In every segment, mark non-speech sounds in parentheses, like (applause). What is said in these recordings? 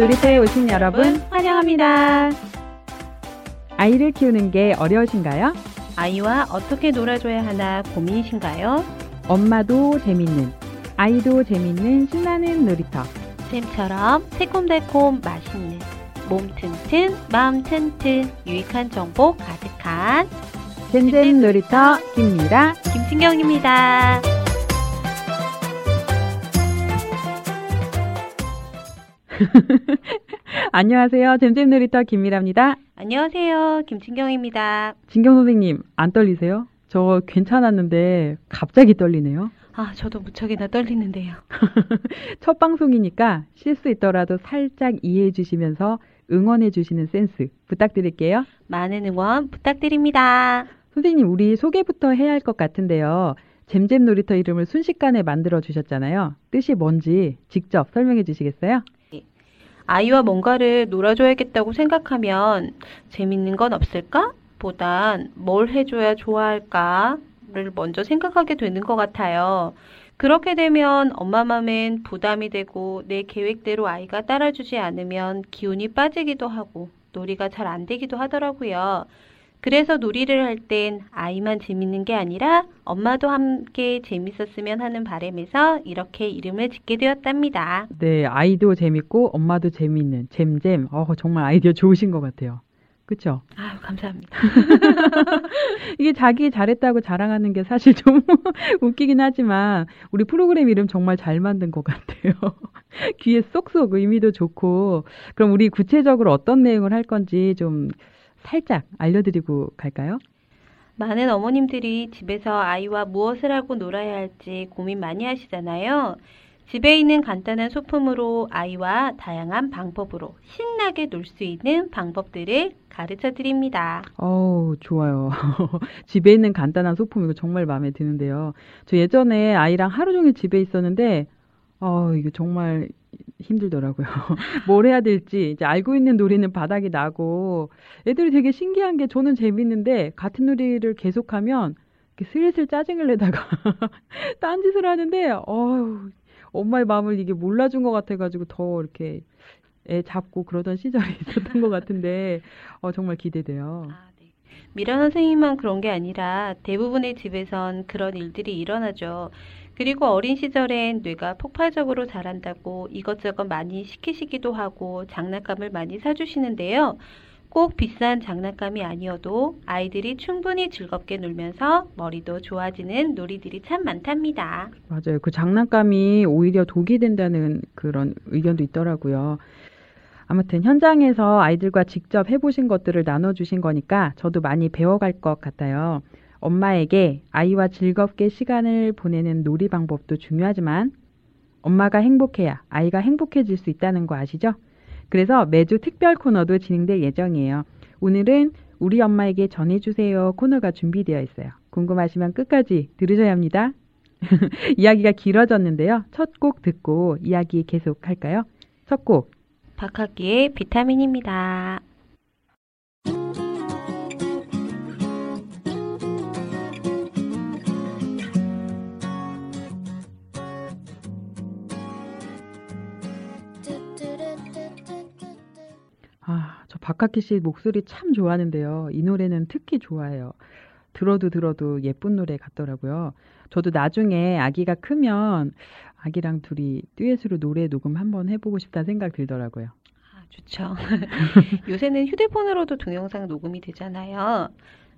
놀이터에 오신 여러분 환영합니다. 아이를 키우는 게 어려우신가요? 아이와 어떻게 놀아줘야 하나 고민이신가요? 엄마도 재밌는, 아이도 재밌는 신나는 놀이터. 쌤처럼 새콤달콤 맛있는 몸 튼튼 마음 튼튼 유익한 정보 가득한 잼잼 놀이터 김미라 김신경입니다. (laughs) 안녕하세요. 잼잼 놀이터 김미라입니다. 안녕하세요. 김진경입니다. 진경 선생님, 안 떨리세요? 저 괜찮았는데 갑자기 떨리네요. 아, 저도 무척이나 떨리는데요. (laughs) 첫 방송이니까 실수 있더라도 살짝 이해해 주시면서 응원해 주시는 센스 부탁드릴게요. 많은 응원 부탁드립니다. 선생님, 우리 소개부터 해야 할 것 같은데요. 잼잼 놀이터 이름을 순식간에 만들어 주셨잖아요. 뜻이 뭔지 직접 설명해 주시겠어요? 아이와 뭔가를 놀아줘야겠다고 생각하면 재밌는 건 없을까? 보단 뭘 해줘야 좋아할까를 먼저 생각하게 되는 것 같아요. 그렇게 되면 엄마 맘엔 부담이 되고 내 계획대로 아이가 따라주지 않으면 기운이 빠지기도 하고 놀이가 잘 안 되기도 하더라고요. 그래서 놀이를 할 땐 아이만 재밌는 게 아니라 엄마도 함께 재밌었으면 하는 바람에서 이렇게 이름을 짓게 되었답니다. 네, 아이도 재밌고 엄마도 재밌는 잼잼. 어, 정말 아이디어 좋으신 것 같아요. 그쵸? 아유, 감사합니다. (laughs) 이게 자기 잘했다고 자랑하는 게 사실 좀 (laughs) 웃기긴 하지만 우리 프로그램 이름 정말 잘 만든 것 같아요. (laughs) 귀에 쏙쏙 의미도 좋고 그럼 우리 구체적으로 어떤 내용을 할 건지 좀 살짝 알려드리고 갈까요? 많은 어머님들이 집에서 아이와 무엇을 하고 놀아야 할지 고민 많이 하시잖아요. 집에 있는 간단한 소품으로 아이와 다양한 방법으로 신나게 놀 수 있는 방법들을 가르쳐 드립니다. 어우, 좋아요. (laughs) 집에 있는 간단한 소품 이거 정말 마음에 드는데요. 저 예전에 아이랑 하루 종일 집에 있었는데 어, 이거 정말 힘들더라고요. (laughs) 뭘 해야 될지 이제 알고 있는 놀이는 바닥이 나고 애들이 되게 신기한 게 저는 재밌는데 같은 놀이를 계속하면 이렇게 슬슬 짜증을 내다가 (laughs) 딴 짓을 하는데 어휴 엄마의 마음을 이게 몰라준 것 같아가지고 더 이렇게 애 잡고 그러던 시절이 (laughs) 있었던 것 같은데 어, 정말 기대돼요. 아, 네. 미라 선생님만 그런 게 아니라 대부분의 집에선 그런 일들이 일어나죠. 그리고 어린 시절엔 뇌가 폭발적으로 자란다고 이것저것 많이 시키시기도 하고 장난감을 많이 사주시는데요. 꼭 비싼 장난감이 아니어도 아이들이 충분히 즐겁게 놀면서 머리도 좋아지는 놀이들이 참 많답니다. 맞아요. 그 장난감이 오히려 독이 된다는 그런 의견도 있더라고요. 아무튼 현장에서 아이들과 직접 해보신 것들을 나눠주신 거니까 저도 많이 배워갈 것 같아요. 엄마에게 아이와 즐겁게 시간을 보내는 놀이 방법도 중요하지만 엄마가 행복해야 아이가 행복해질 수 있다는 거 아시죠? 그래서 매주 특별 코너도 진행될 예정이에요. 오늘은 우리 엄마에게 전해주세요 코너가 준비되어 있어요. 궁금하시면 끝까지 들으셔야 합니다. (laughs) 이야기가 길어졌는데요. 첫 곡 듣고 이야기 계속 할까요? 첫 곡. 박학기의 비타민입니다. 박학기 씨 목소리 참 좋아하는데요. 이 노래는 특히 좋아해요. 들어도 들어도 예쁜 노래 같더라고요. 저도 나중에 아기가 크면 아기랑 둘이 듀엣으로 노래 녹음 한번 해보고 싶다는 생각 들더라고요. 아, 좋죠. (laughs) 요새는 휴대폰으로도 동영상 녹음이 되잖아요.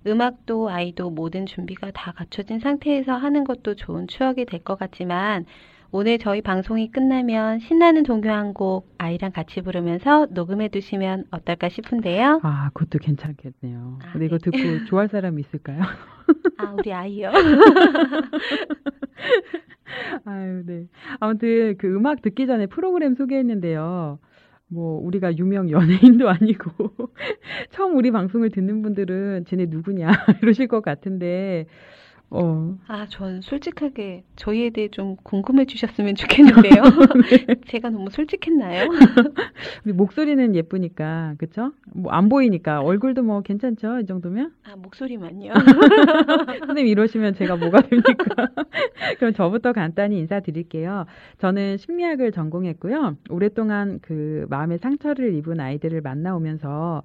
음악도 아이도 모든 준비가 다 갖춰진 상태에서 하는 것도 좋은 추억이 될 것 같지만 오늘 저희 방송이 끝나면 신나는 동요 한곡 아이랑 같이 부르면서 녹음해 두시면 어떨까 싶은데요. 아, 그것도 괜찮겠네요. 아, 근데 이거 네. 듣고 좋아할 사람이 있을까요? (laughs) 아, 우리 아이요. (laughs) 아유, 네. 아무튼 그 음악 듣기 전에 프로그램 소개했는데요. 뭐 우리가 유명 연예인도 (laughs) 아니고 처음 우리 방송을 듣는 분들은 쟤네 누구냐 이러실 것 같은데 어, 아, 전 솔직하게 저희에 대해 좀 궁금해 주셨으면 좋겠는데요. (laughs) 제가 너무 솔직했나요? (laughs) 목소리는 예쁘니까, 그쵸? 뭐 안 보이니까 얼굴도 뭐 괜찮죠? 이 정도면? 아, 목소리만요. (laughs) 선생님 이러시면 제가 뭐가 됩니까? 그럼 저부터 간단히 인사드릴게요. 저는 심리학을 전공했고요. 오랫동안 그 마음의 상처를 입은 아이들을 만나오면서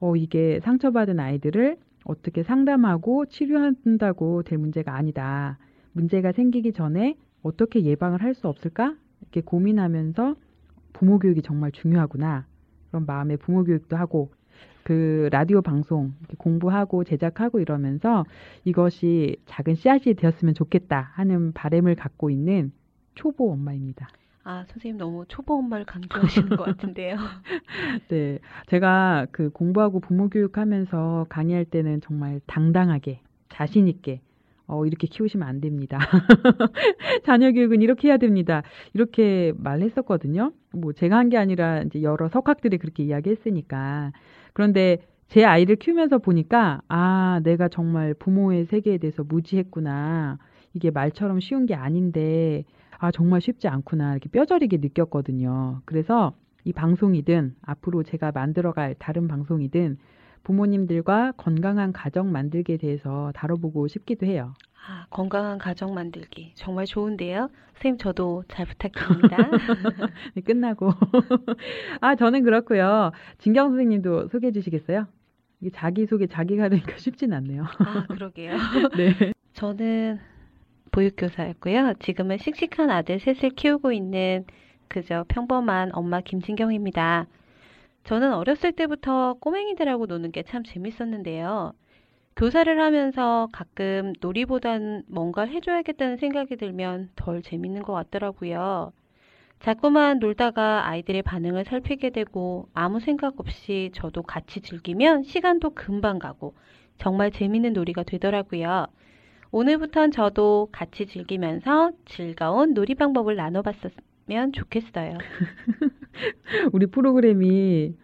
어, 이게 상처받은 아이들을 어떻게 상담하고 치료한다고 될 문제가 아니다. 문제가 생기기 전에 어떻게 예방을 할 수 없을까? 이렇게 고민하면서 부모 교육이 정말 중요하구나. 그런 마음의 부모 교육도 하고 그 라디오 방송 공부하고 제작하고 이러면서 이것이 작은 씨앗이 되었으면 좋겠다 하는 바램을 갖고 있는 초보 엄마입니다. 아, 선생님 너무 초보 엄마를 강조하시는 것 같은데요. (laughs) 네. 제가 그 공부하고 부모 교육하면서 강의할 때는 정말 당당하게, 자신있게, 어, 이렇게 키우시면 안 됩니다. (laughs) 자녀 교육은 이렇게 해야 됩니다. 이렇게 말했었거든요. 뭐 제가 한 게 아니라 이제 여러 석학들이 그렇게 이야기했으니까. 그런데 제 아이를 키우면서 보니까, 아, 내가 정말 부모의 세계에 대해서 무지했구나. 이게 말처럼 쉬운 게 아닌데, 아, 정말 쉽지 않구나. 이렇게 뼈저리게 느꼈거든요. 그래서 이 방송이든 앞으로 제가 만들어갈 다른 방송이든 부모님들과 건강한 가정 만들기에 대해서 다뤄보고 싶기도 해요. 아, 건강한 가정 만들기. 정말 좋은데요. 선생님 저도 잘 부탁드립니다. (laughs) 네, 끝나고. (laughs) 아, 저는 그렇고요. 진경 선생님도 소개해 주시겠어요? 이게 자기 소개 자기가 하니까 (laughs) 쉽진 않네요. 아, 그러게요. 네. 저는 보육교사였고요. 지금은 씩씩한 아들 셋을 키우고 있는 그저 평범한 엄마 김진경입니다. 저는 어렸을 때부터 꼬맹이들하고 노는 게 참 재밌었는데요. 교사를 하면서 가끔 놀이보단 뭔가 해줘야겠다는 생각이 들면 덜 재밌는 것 같더라고요. 자꾸만 놀다가 아이들의 반응을 살피게 되고 아무 생각 없이 저도 같이 즐기면 시간도 금방 가고 정말 재밌는 놀이가 되더라고요. 오늘부턴 저도 같이 즐기면서 즐거운 놀이 방법을 나눠봤으면 좋겠어요. (laughs) 우리 프로그램이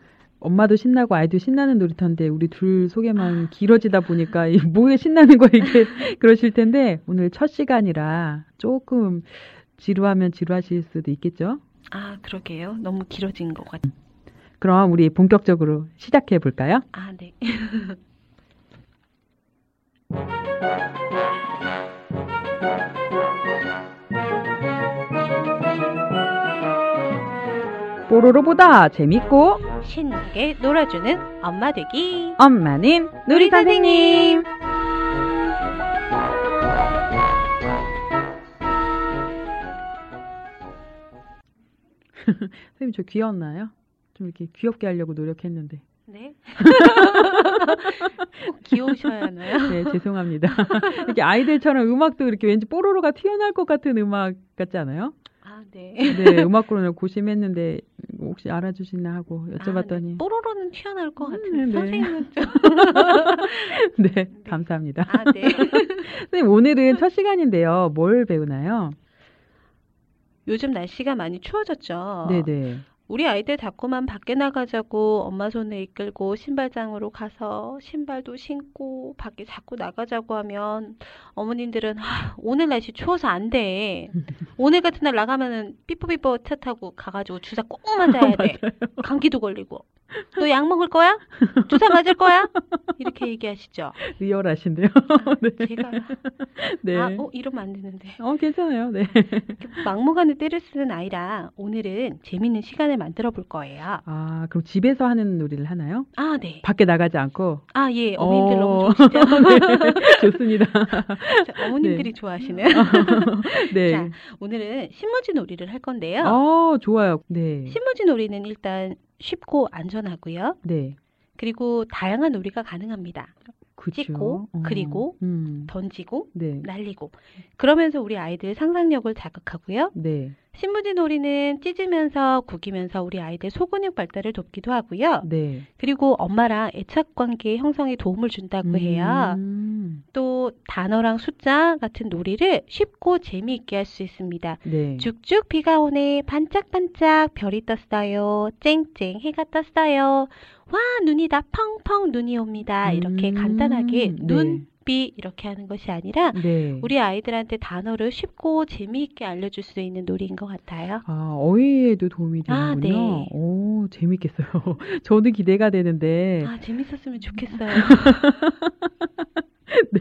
엄마도 신나고 아이도 신나는 놀이터인데 우리 둘 소개만 길어지다 보니까 이 (laughs) 뭐에 신나는 거 이게 (laughs) 그러실 텐데 오늘 첫 시간이라 조금 지루하면 지루하실 수도 있겠죠? 아, 그러게요. 너무 길어진 것 같아요. 그럼 우리 본격적으로 시작해 볼까요? 아, 네. 뽀로로보다 재밌고 신나게 놀아주는 엄마 되기. 엄마는 누리 선생님. (laughs) 선생님 저 귀여웠나요? 좀 이렇게 귀엽게 하려고 노력했는데. 네. (laughs) 꼭 귀여우셔야 하나요? 네, 죄송합니다. 이렇게 아이들처럼 음악도 이렇게 왠지 뽀로로가 튀어나올 것 같은 음악 같지 않아요? 아, 네. 네, 음악으로는 고심했는데 혹시 알아주시나 하고 아, 여쭤봤더니 네. 뽀로로는 튀어나올 것 음, 같은데 네. 선생님은 좀. (laughs) 네, 감사합니다. 아, 네. 선생님 오늘은 첫 시간인데요. 뭘 배우나요? 요즘 날씨가 많이 추워졌죠. 네, 네. 우리 아이들 자꾸만 밖에 나가자고 엄마 손에 이끌고 신발장으로 가서 신발도 신고 밖에 자꾸 나가자고 하면 어머님들은 아, 오늘 날씨 추워서 안 돼. (laughs) 오늘 같은 날 나가면은 삐뽀삐뽀 차 타고 가가지고 주사 꼭 맞아야 (laughs) 돼. 감기도 걸리고. 너 약 먹을 거야? 주사 맞을 거야? 이렇게 얘기하시죠. 리얼하신데요. (laughs) 네. 제가 네. 아, 어 이러면 안 되는데. 어, 괜찮아요. 네. 막무가내 때를 쓰는 아이라 오늘은 재밌는 시간을 만들어 볼 거예요. 아, 그럼 집에서 하는 놀이를 하나요? 아, 네. 밖에 나가지 않고? 아, 예. 어머님들 어. 너무 (laughs) 좋으시죠? 네, 좋습니다. 자, 어머님들이 좋아하시는. (laughs) 네. 자, 오늘은 신문지 놀이를 할 건데요. 어, 좋아요. 네. 신문지 놀이는 일단 쉽고 안전하고요. 네. 그리고 다양한 놀이가 가능합니다. 그쵸. 찍고, 어. 그리고, 음. 던지고, 네. 날리고. 그러면서 우리 아이들 상상력을 자극하고요. 네. 신문지 놀이는 찢으면서 구기면서 우리 아이들 소근육 발달을 돕기도 하고요. 네. 그리고 엄마랑 애착 관계 형성에 도움을 준다고 해요. 음. 또 단어랑 숫자 같은 놀이를 쉽고 재미있게 할 수 있습니다. 네. 쭉쭉 비가 오네 반짝반짝 별이 떴어요 쨍쨍 해가 떴어요 와 눈이 다 펑펑 눈이 옵니다 이렇게 음, 간단하게 네. 눈비 이렇게 하는 것이 아니라 네. 우리 아이들한테 단어를 쉽고 재미있게 알려줄 수 있는 놀이인 것 같아요. 아, 어휘에도 도움이 아, 되는군요. 네. 오, 재밌겠어요. (laughs) 저도 기대가 되는데. 아, 재밌었으면 좋겠어요. (laughs) 네.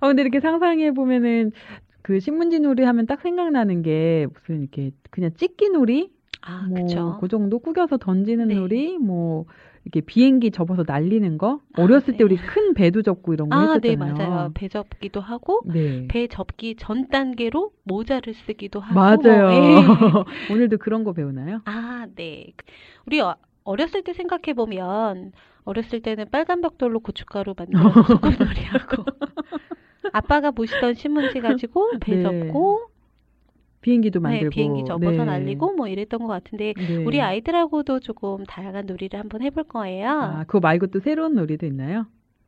아, 근데 이렇게 상상해 보면은 그 신문지 놀이 하면 딱 생각나는 게 무슨 이렇게 그냥 찍기 놀이? 아, 뭐, 그쵸. 그 정도 꾸겨서 던지는 네. 놀이? 뭐, 이렇게 비행기 접어서 날리는 거? 아, 어렸을 네. 때 우리 큰 배도 접고 이런 거 아, 네, 했었잖아요. 맞아요. 배 접기도 하고, 네. 배 접기 전 단계로 모자를 쓰기도 하고. 맞아요. 뭐, 예. (laughs) 오늘도 그런 거 배우나요? 아, 네. 우리 어, 어렸을 때 생각해 보면 어렸을 때는 빨간 벽돌로 고춧가루 만들어서 (laughs) 소꿉놀이 하고 아빠가 보시던 신문지 가지고 배 네. 접고 비행기도 네, 만들고. 비행기 접어서 네. 날리고 뭐 이랬던 것 같은데 네. 우리 아이들하고도 조금 다양한 놀이를 한번 해볼 거예요. 아, 그거 말고 또 새로운 놀이도 있나요?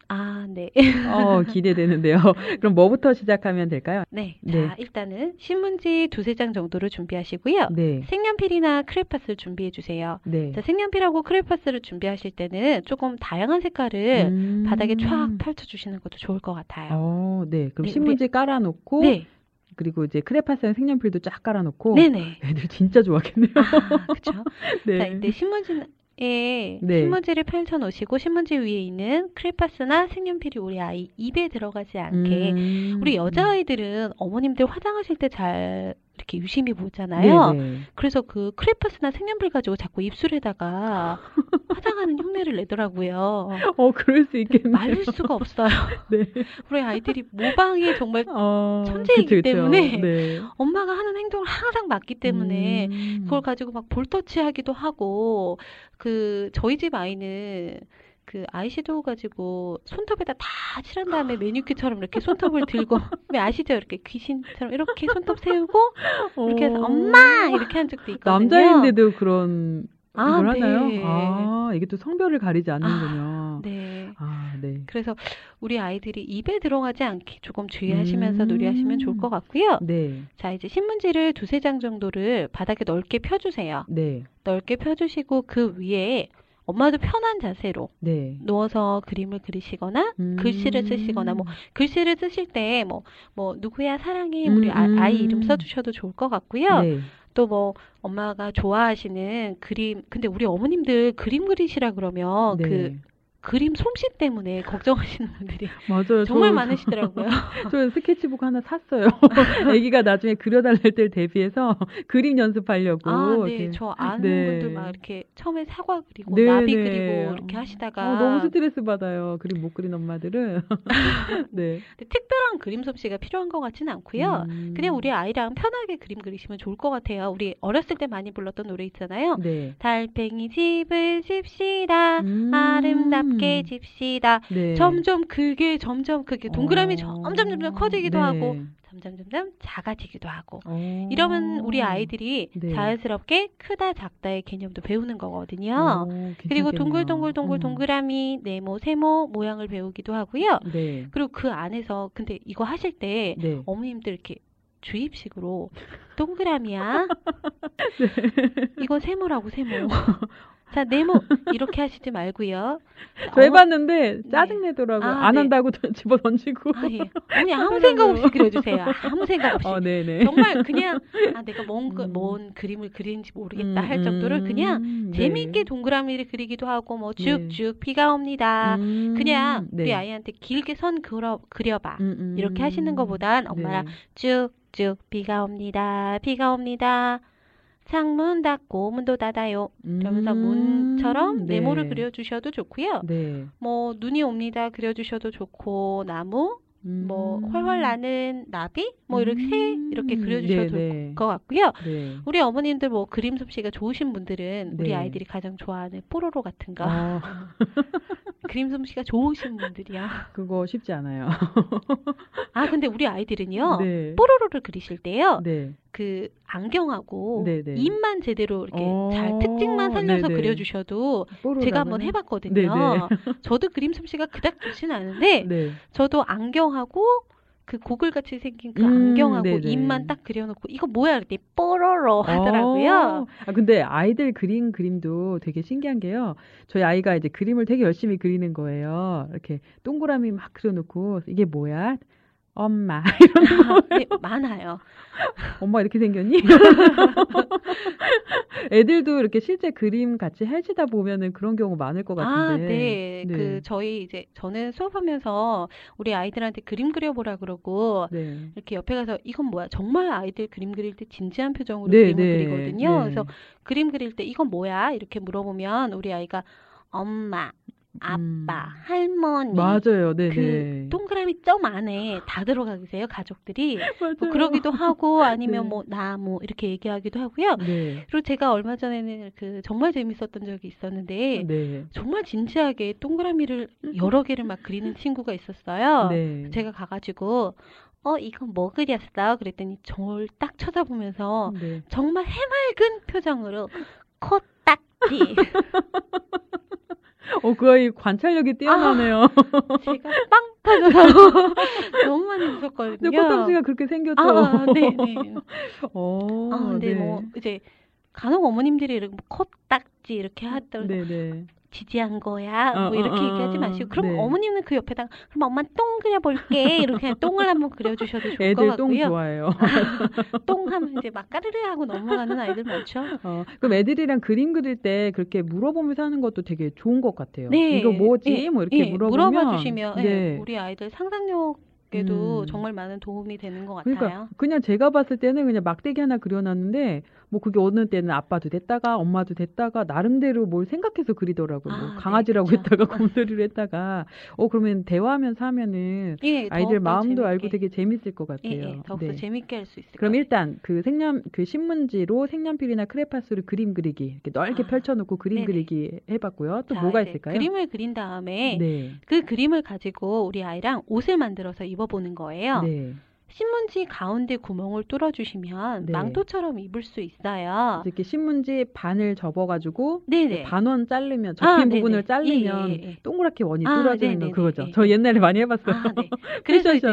아, 네. 어, 기대되는데요. (laughs) 그럼 뭐부터 시작하면 될까요? 네. 네. 자, 일단은 신문지 두세 장 정도를 준비하시고요. 네. 색연필이나 크레파스를 준비해 주세요. 네. 자, 색연필하고 크레파스를 준비하실 때는 조금 다양한 색깔을 음. 바닥에 쫙 펼쳐 주시는 것도 좋을 것 같아요. 어, 네. 그럼 네, 신문지 깔아 놓고, 네, 그리고 이제 크레파스랑 색연필도 쫙 깔아놓고, 네네. 애들 진짜 좋아하겠네요. 아, (laughs) 그쵸. 네. 자, 이때 신문지에 네. 신문지를 펼쳐 놓으시고 신문지 위에 있는 크레파스나 색연필이 우리 아이 입에 들어가지 않게 음. 우리 여자 아이들은 어머님들 화장하실 때 잘 이렇게 유심히 보잖아요. 네네. 그래서 그 크레파스나 색연필 가지고 자꾸 입술에다가 (laughs) 화장하는 흉내를 내더라고요. 어, 그럴 수 있겠네요. 말릴 수가 없어요. (laughs) 네. 우리 아이들이 모방에 정말 어, 천재이기 그쵸, 그쵸. 때문에 네. 엄마가 하는 행동을 항상 맞기 때문에 음. 그걸 가지고 막 볼터치하기도 하고 그 저희 집 아이는 그 아이섀도우 가지고 손톱에다 다 칠한 다음에 (gasps) 매니큐처럼 이렇게 손톱을 들고 왜 (laughs) 아시죠? 이렇게 귀신처럼 이렇게 손톱 세우고 이렇게 해서 어. 엄마 이렇게 한 적도 있거든요. 남자인데도 그런 아, 걸 하나요? 네. 아, 이게 또 성별을 가리지 않는군요. 네. 아, 네. 그래서 우리 아이들이 입에 들어가지 않게 조금 주의하시면서 음. 놀이하시면 좋을 것 같고요. 네. 자, 이제 신문지를 두세 장 정도를 바닥에 넓게 펴주세요. 네. 넓게 펴주시고 그 위에 엄마도 편한 자세로 네. 누워서 그림을 그리시거나 음. 글씨를 쓰시거나 뭐 글씨를 쓰실 때 뭐뭐 누구야 사랑해 우리 아, 음, 아이 음. 이름 써주셔도 좋을 것 같고요. 네. 또뭐 엄마가 좋아하시는 그림 근데 우리 어머님들 그림 그리시라 그러면 네. 그 그림 솜씨 때문에 걱정하시는 분들이 (laughs) 맞아요. 정말 저- 많으시더라고요. (laughs) 저 스케치북 하나 샀어요. (laughs) 아기가 나중에 그려달랄 때를 대비해서 그림 연습하려고. 아, 네. 이렇게. 저 아는 네. 분들 막 이렇게 처음에 사과 그리고 네, 나비 네. 그리고 이렇게 하시다가 어, 너무 스트레스 받아요. 그림 못 그린 엄마들은. 네. 특별한 그림 솜씨가 필요한 것 같지는 않고요. 음. 그냥 우리 아이랑 편하게 그림 그리시면 좋을 것 같아요. 우리 어렸을 때 많이 불렀던 노래 있잖아요. 네. 달팽이 집을 집시다. 음. 아름답 게 집시다. 네. 점점 그게 점점 그게 동그라미 어. 점점 점점 커지기도 네. 하고 점점 점점 작아지기도 하고 어. 이러면 우리 아이들이 네. 자연스럽게 크다 작다의 개념도 배우는 거거든요. 어, 그리고. 동글동글 동글 음. 동그라미 네모 세모 모양을 배우기도 하고요. 네. 그리고 그 안에서 근데 이거 하실 때 네. 어머님들 이렇게 주입식으로 동그라미야. (laughs) 이건 세모라고 세모. (laughs) 자 네모 이렇게 하시지 말고요. (laughs) 저 해봤는데 짜증 내더라고요. 아, 안 네. 한다고 (laughs) 던- 집어 던지고. 아 예. 어머니 아무 생각 없이 그려주세요. 아무 생각 없이. 어, 네네. 정말 그냥 (laughs) 아 내가 뭔, 그- 음. 뭔 그림을 그리는지 모르겠다 음, 할 정도로 그냥 음, 네. 재미있게 동그라미를 그리기도 하고 뭐 네. 쭉쭉 비가 옵니다. 음, 그냥 네. 우리 아이한테 길게 선 그려 그려봐. 음, 음. 이렇게 하시는 것보단 엄마랑 네. 쭉쭉 비가 옵니다. 비가 옵니다. 창문 닫고 문도 닫아요. 이러면서 음, 문처럼 네. 네모를 그려주셔도 좋고요. 네. 뭐 눈이 옵니다. 그려주셔도 좋고 나무, 뭐 음. 훨훨 나는 나비, 뭐 이렇게 새 이렇게 음, 그려주셔도 네, 좋을 네. 것 같고요. 네. 우리 어머님들 뭐 그림 솜씨가 좋으신 분들은 우리 네. 아이들이 가장 좋아하는 뽀로로 같은 거 어, (laughs) 그림 솜씨가 좋으신 분들이야. (laughs) 그거 쉽지 않아요. (laughs) 아 근데 우리 아이들은요 네. 뽀로로를 그리실 때요 네. 그 안경하고 네, 네. 입만 제대로 이렇게 어, 잘 특징만 살려서 네, 네. 그려주셔도 뽀로로 제가 한번? 해봤거든요. 저도 그림 솜씨가 그닥 좋진 않은데 네. 저도 안경하고 그 고글 같이 생긴 그 음, 안경하고 네네. 입만 딱 그려놓고 이거 뭐야 그랬더니 뽀로로 하더라고요. 어. 아, 근데 아이들 그린 그림도 되게 신기한 게요. 저희 아이가 이제 그림을 되게 열심히 그리는 거예요. 이렇게 동그라미 막 그려놓고 이게 뭐야? 엄마. (laughs) (laughs) 네, 많아요. 엄마 이렇게 생겼니? (laughs) 애들도 이렇게 실제 그림 같이 해지다 보면은 그런 경우 많을 것 아, 같은데. 네. 네. 그 저희 이제 저는 수업하면서 우리 아이들한테 그림 그려보라 그러고 네. 이렇게 옆에 가서 이건 뭐야? 정말 아이들 그림 그릴 때 진지한 표정으로 네, 그림을 네, 그리거든요. 네. 그래서 그림 그릴 때 이건 뭐야? 이렇게 물어보면 우리 아이가 엄마, 아빠, 음. 할머니 맞아요. 네, 그 네. 동그라미 점 안에 다 들어가 계세요, 가족들이. 뭐 맞아요. 그러기도 하고 아니면 네. 뭐 나무 이렇게 얘기하기도 하고요. 네. 그리고 제가 얼마 전에는 그 정말 재밌었던 적이 있었는데 네. 정말 진지하게 동그라미를 여러 개를 막 그리는 친구가 있었어요. 네. 제가 가 가지고 어 이건 뭐 그렸어? 그랬더니 저를 딱 쳐다보면서 네. 정말 해맑은 표정으로 코 딱지 (laughs) (laughs) 어, 거의 관찰력이 뛰어나네요. 제가 빵 터져서 (laughs) 너무 많이 근데 웃었거든요. 코딱지가 그렇게 생겼죠. 아, 네, 네. (laughs) 어, 아, 근데 네. 뭐 이제 간혹 어머님들이 이렇게 뭐 코딱지 이렇게 하더라도 네, 네. 지지한 거야. 어, 뭐 이렇게 어, 어, 얘기하지 마시고. 그럼 네. 어머님은 그 옆에다가 그럼 엄마 똥 그려볼게. 이렇게 똥을 한번 그려주셔도 좋을 것 애들 똥 같고요. 좋아해요. (laughs) 똥 하면 이제 막 까르르 하고 넘어가는 아이들 많죠. 어, 그럼 애들이랑 그림 그릴 때 그렇게 물어보면서 하는 것도 되게 좋은 것 같아요. 네. 이거 뭐지? 예, 뭐 이렇게 예, 물어보면 물어봐 주시면 예, 네. 우리 아이들 상상력 에도 음. 정말 많은 도움이 되는 것 같아요. 그러니까 그냥 제가 봤을 때는 그냥 막대기 하나 그려놨는데 뭐 그게 어느 때는 아빠도 됐다가 엄마도 됐다가 나름대로 뭘 생각해서 그리더라고요. 뭐 아, 네, 강아지라고 그쵸. 했다가 곰돌이로 했다가 어 그러면 대화하면서 하면은 예, 아이들 마음도 재밌게, 알고 되게 재밌을 것 예, 같아요. 예, 더욱더 네. 재밌게 할 수 있을 것 그럼. 일단 그 색연 그 신문지로 색연필이나 크레파스로 그림 그리기 이렇게 넓게 아, 펼쳐놓고 그림 네네. 그리기 해봤고요. 또 자, 뭐가 있을까요? 그림을 그린 다음에 네, 그 그림을 가지고 우리 아이랑 옷을 만들어서 입어보는 거예요. 네. 신문지 가운데 구멍을 뚫어주시면 네. 망토처럼 입을 수 있어요. 이렇게 신문지 반을 접어가지고 네네. 반원 자르면 아, 접힌 네네. 부분을 예, 자르면 예, 예, 예. 동그랗게 원이 아, 뚫어지는 거 네네네. 그거죠. 예, 저 예. 옛날에 많이 해봤어요. 아, 네. (laughs) 그래서 이제.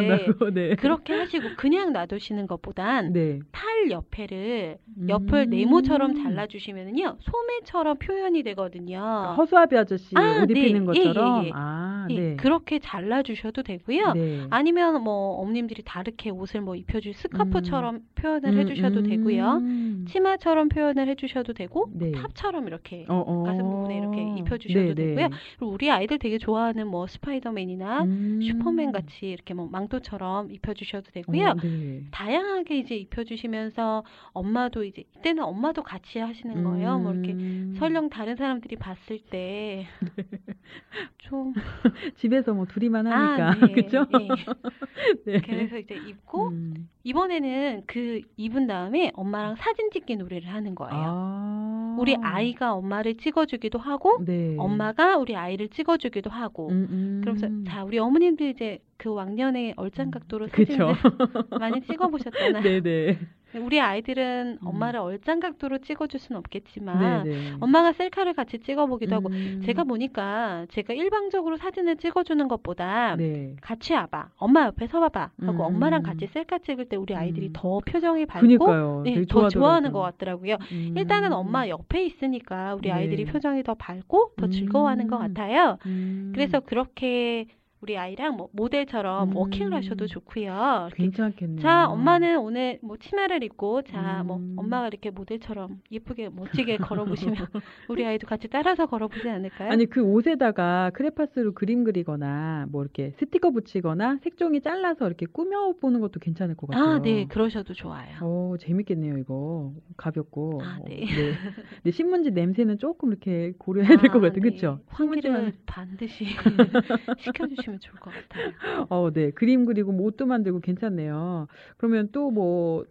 네. 그렇게 하시고 그냥 놔두시는 것보단 네. 팔 옆에를 옆을 음. 네모처럼 잘라주시면은요 소매처럼 표현이 되거든요. 허수아비 아저씨 아, 옷 네. 입히는 예, 예, 것처럼. 예. 아, 예, 네. 그렇게 잘라주셔도 되고요. 네. 아니면 뭐 어머님들이 다르게 옷을 뭐 입혀줄 스카프처럼 표현을 음, 해주셔도 음. 되고요. 치마처럼 표현을 해주셔도 되고 네. 탑처럼 이렇게 어, 어. 가슴 부분에 이렇게 입혀주셔도 네, 네. 되고요. 그리고 우리 아이들 되게 좋아하는 뭐 스파이더맨이나 음. 슈퍼맨 같이 이렇게 뭐 망토처럼 입혀주셔도 되고요. 어, 네. 다양하게 이제 입혀주시면서 엄마도 이제 이때는 엄마도 같이 하시는 거예요. 뭐 이렇게 음. 설령 다른 사람들이 봤을 때 좀 (laughs) 집에서 뭐 둘이만 하니까. 아, 네, (laughs) 그죠? 네. (laughs) 네. 그래서 이제 입고 음. 이번에는 그 입은 다음에 엄마랑 사진 찍기 놀이를 하는 거예요. 아. 우리 아이가 엄마를 찍어주기도 하고 네. 엄마가 우리 아이를 찍어주기도 하고 음, 음. 그러면서 자 우리 어머님들 이제 그 왕년의 얼짱각도로 그쵸. 사진을 (laughs) 많이 찍어보셨잖아요. (laughs) 네네. 우리 아이들은 음. 엄마를 얼짱각도로 찍어줄 수는 없겠지만 네네. 엄마가 셀카를 같이 찍어보기도 하고 음. 제가 보니까 제가 일방적으로 사진을 찍어주는 것보다 네. 같이 와봐 엄마 옆에 서봐봐 하고 음. 엄마랑 같이 셀카 찍을 때 우리 아이들이 음. 더 표정이 밝고. 네, 더 좋아하는. 것 같더라고요. 음. 일단은 엄마 옆에 있으니까 우리 네. 아이들이 표정이 더 밝고 더 즐거워하는 것 음. 같아요. 음. 그래서 그렇게 우리 아이랑 뭐 모델처럼 음. 워킹을 하셔도 좋고요. 괜찮겠네요. 자, 엄마는 오늘 뭐 치마를 입고 자, 뭐 음. 엄마가 이렇게 모델처럼 예쁘게 멋지게 걸어보시면 (laughs) 우리 아이도 같이 따라서 걸어보지 않을까요? 아니 그 옷에다가 크레파스로 그림 그리거나 뭐 이렇게 스티커 붙이거나 색종이 잘라서 이렇게 꾸며 보는 것도 괜찮을 것 같아요. 아, 네, 그러셔도 좋아요. 어 재밌겠네요 이거 가볍고. 아, 네. 어, 근데 (laughs) 신문지 냄새는 조금 이렇게 고려해야 될것 아, 같아요, 네. 그렇죠? 환기를 반드시 (laughs) 시켜주시 면 좋을 것 같아요. (laughs) 어, 네. 그림 그리고 뭐 옷도 만들고 괜찮네요. 그러면 또 뭐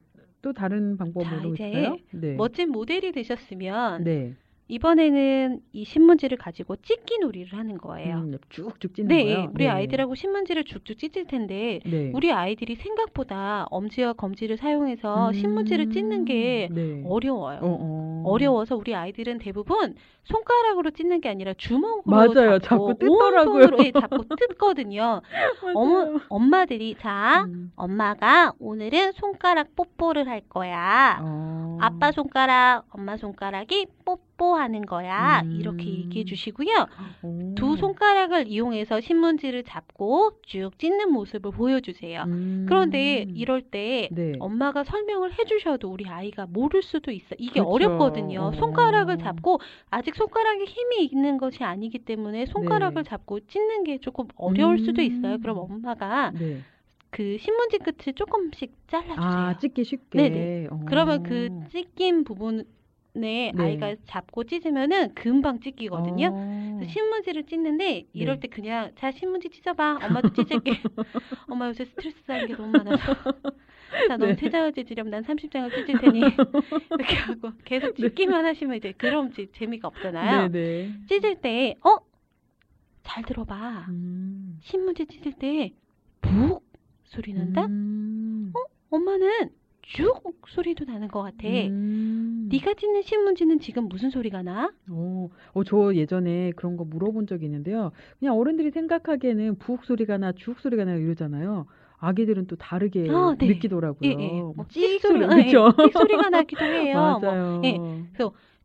또 다른 방법으로 이제 있어요? 네. 멋진 모델이 되셨으면 네. 이번에는 이 신문지를 가지고 찢기 놀이를 하는 거예요. 음, 쭉쭉 찢는 네, 거요. 우리 아이들하고 신문지를 쭉쭉 찢을 텐데 네. 우리 아이들이 생각보다 엄지와 검지를 사용해서 음, 신문지를 찢는 게 네. 어려워요. 어, 어. 어려워서 우리 아이들은 대부분 손가락으로 찢는 게 아니라 주먹으로 맞아요. 잡고 뜯더라고요. 예, 잡고 뜯거든요. (laughs) 어머, 엄마들이 자 음. 엄마가 오늘은 손가락 뽀뽀를 할 거야. 어. 아빠 손가락, 엄마 손가락이 뽀뽀하는 거야. 음. 이렇게 얘기해 주시고요. 오. 두 손가락을 이용해서 신문지를 잡고 쭉 찢는 모습을 보여주세요. 음. 그런데 이럴 때 네. 엄마가 설명을 해주셔도 우리 아이가 모를 수도 있어. 이게 그렇죠. 어렵거든요. 어. 손가락을 잡고 아직 손가락에 힘이 있는 것이 아니기 때문에 손가락을 네. 잡고 찢는 게 조금 어려울 수도 있어요. 음. 그럼 엄마가 네. 그 신문지 끝을 조금씩 잘라주세요. 아, 찢기 쉽게. 네네. 어. 그러면 그 찢긴 부분에 아이가 잡고 찢으면은 금방 찢기거든요. 어. 신문지를 찢는데 이럴 네. 때 그냥 자 신문지 찢어봐 엄마도 찢을게 (laughs) 엄마 요새 스트레스 쌓인 게 너무 많아서 (laughs) 자 넌 네. 세 장을 찢으려면 난 30장을 찢을 테니 (laughs) 이렇게 하고 계속 찢기만 하시면 이제 그럼 이제 재미가 없잖아요 네네. 찢을 때 어? 잘 들어봐 음. 신문지 찢을 때 북 소리 난다? 음. 엄마는 쭉 소리도 나는 것 같아 음. 네가 찢는 신문지는 지금 무슨 소리가 나? 어, 어, 저 예전에 그런 거 물어본 적이 있는데요. 그냥 어른들이 생각하기에는 부엌 소리가 나, 주걱 소리가 나 이러잖아요. 아기들은 또 다르게 아, 네. 느끼더라고요. 예, 예. 뭐찍찍 소리, 소리, 예, 그쵸? 찍 소리가 나기도 해요. (laughs) 뭐 맞아요. 예.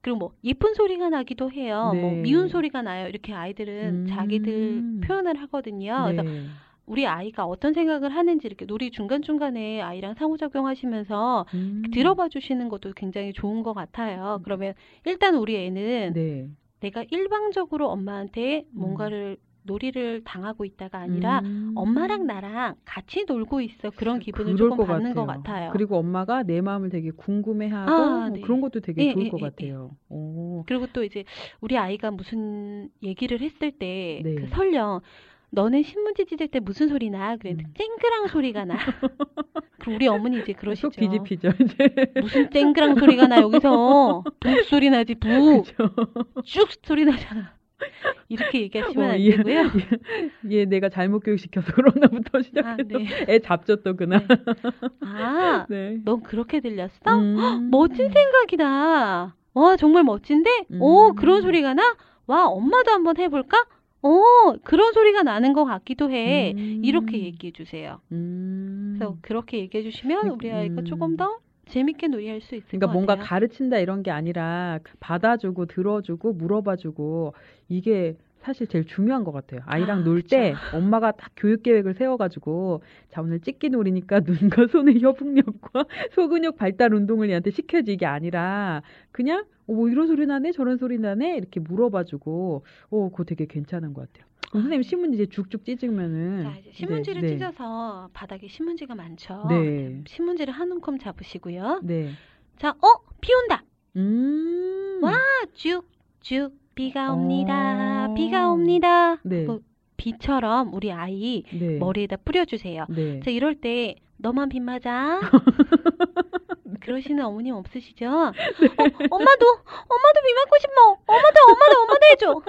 그리고 뭐 예쁜 소리가 나기도 해요. 뭐 네. 미운 소리가 나요. 이렇게 아이들은 음. 자기들 표현을 하거든요. 그래서 네. 우리 아이가 어떤 생각을 하는지 이렇게 놀이 중간중간에 아이랑 상호작용하시면서 음. 들어봐 주시는 것도 굉장히 좋은 것 같아요. 그러면 일단 우리 애는 네. 내가 일방적으로 엄마한테 뭔가를 놀이를 당하고 있다가 아니라 음. 엄마랑 나랑 같이 놀고 있어. 그런 기분을 그럴 조금 것 받는 것 같아요. 그리고 엄마가 내 마음을 되게 궁금해하고 아, 뭐 네. 그런 것도 되게 예, 좋을 예, 것 예, 예. 같아요. 오. 그리고 또 이제 우리 아이가 무슨 얘기를 했을 때 네. 그 설령 너는 신문지 찢을 때 무슨 소리 나? 그랬는데 음. 쨍그랑 소리가 나. (laughs) 그럼 우리 어머니 이제 그러시죠. 속 뒤집히죠, 이제. 무슨 쨍그랑 소리가 나 여기서 북 소리 나지 북. (laughs) 쭉 소리 나잖아. (laughs) 이렇게 얘기하시면 어, 안 얘- 되고요. 얘 (laughs) 내가 잘못 교육시켜서 그러나부터 아, 시작해서 네. 애또 그날. (laughs) 아, 네. 넌 그렇게 들렸어? 음. 멋진 생각이다. 와, 정말 멋진데? 음. 오, 그런 소리가 나? 와, 엄마도 한번 해볼까? 오, 그런 소리가 나는 것 같기도 해. 음. 이렇게 얘기해 주세요. 음. 그래서 그렇게 얘기해 주시면 우리 아이가 음. 조금 더 재밌게 놀이할 수 있을 그러니까 것 뭔가 같아요. 가르친다 이런 게 아니라 받아주고 들어주고 물어봐주고 이게 사실 제일 중요한 것 같아요. 아이랑 아, 놀때 (laughs) 엄마가 딱 교육 계획을 세워가지고 자 오늘 찍기 놀이니까 (laughs) 눈과 손의 협응력과 (laughs) 소근육 발달 운동을 얘한테 시켜야지 이게 아니라 그냥 어, 뭐 이런 소리 나네 저런 소리 나네 이렇게 물어봐주고 어 그거 되게 괜찮은 것 같아요. 그럼 선생님 신문지 이제 쭉쭉 찢으면은 자, 이제 신문지를 네, 네. 찢어서 바닥에 신문지가 많죠. 네. 신문지를 한 움큼 잡으시고요. 네. 자, 어, 비 온다. 음. 와, 쭉쭉 비가 옵니다. 어. 비가 옵니다. 네. 그 비처럼 우리 아이 네. 머리에다 뿌려주세요. 네. 자, 이럴 때 너만 빗 맞아. (laughs) 그러시는 어머님 없으시죠? 어, 엄마도 엄마도 비 맞고 싶어. 엄마도 엄마도 엄마도 해줘.